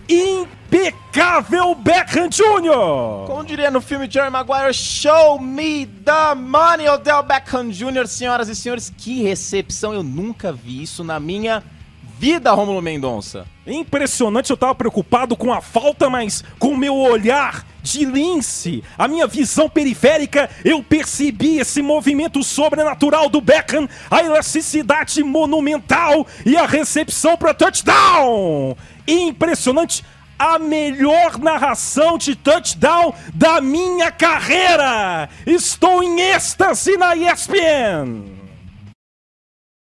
impecável Beckham Jr. Como diria no filme Jerry Maguire, show me the money, Odell Beckham Jr., senhoras e senhores. Que recepção, eu nunca vi isso na minha vida, Rômulo Mendonça. Impressionante, eu tava preocupado com a falta, mas com o meu olhar de lince, a minha visão periférica, eu percebi esse movimento sobrenatural do Beckham, a elasticidade monumental e a recepção para touchdown. Impressionante, a melhor narração de touchdown da minha carreira. Estou em êxtase na ESPN.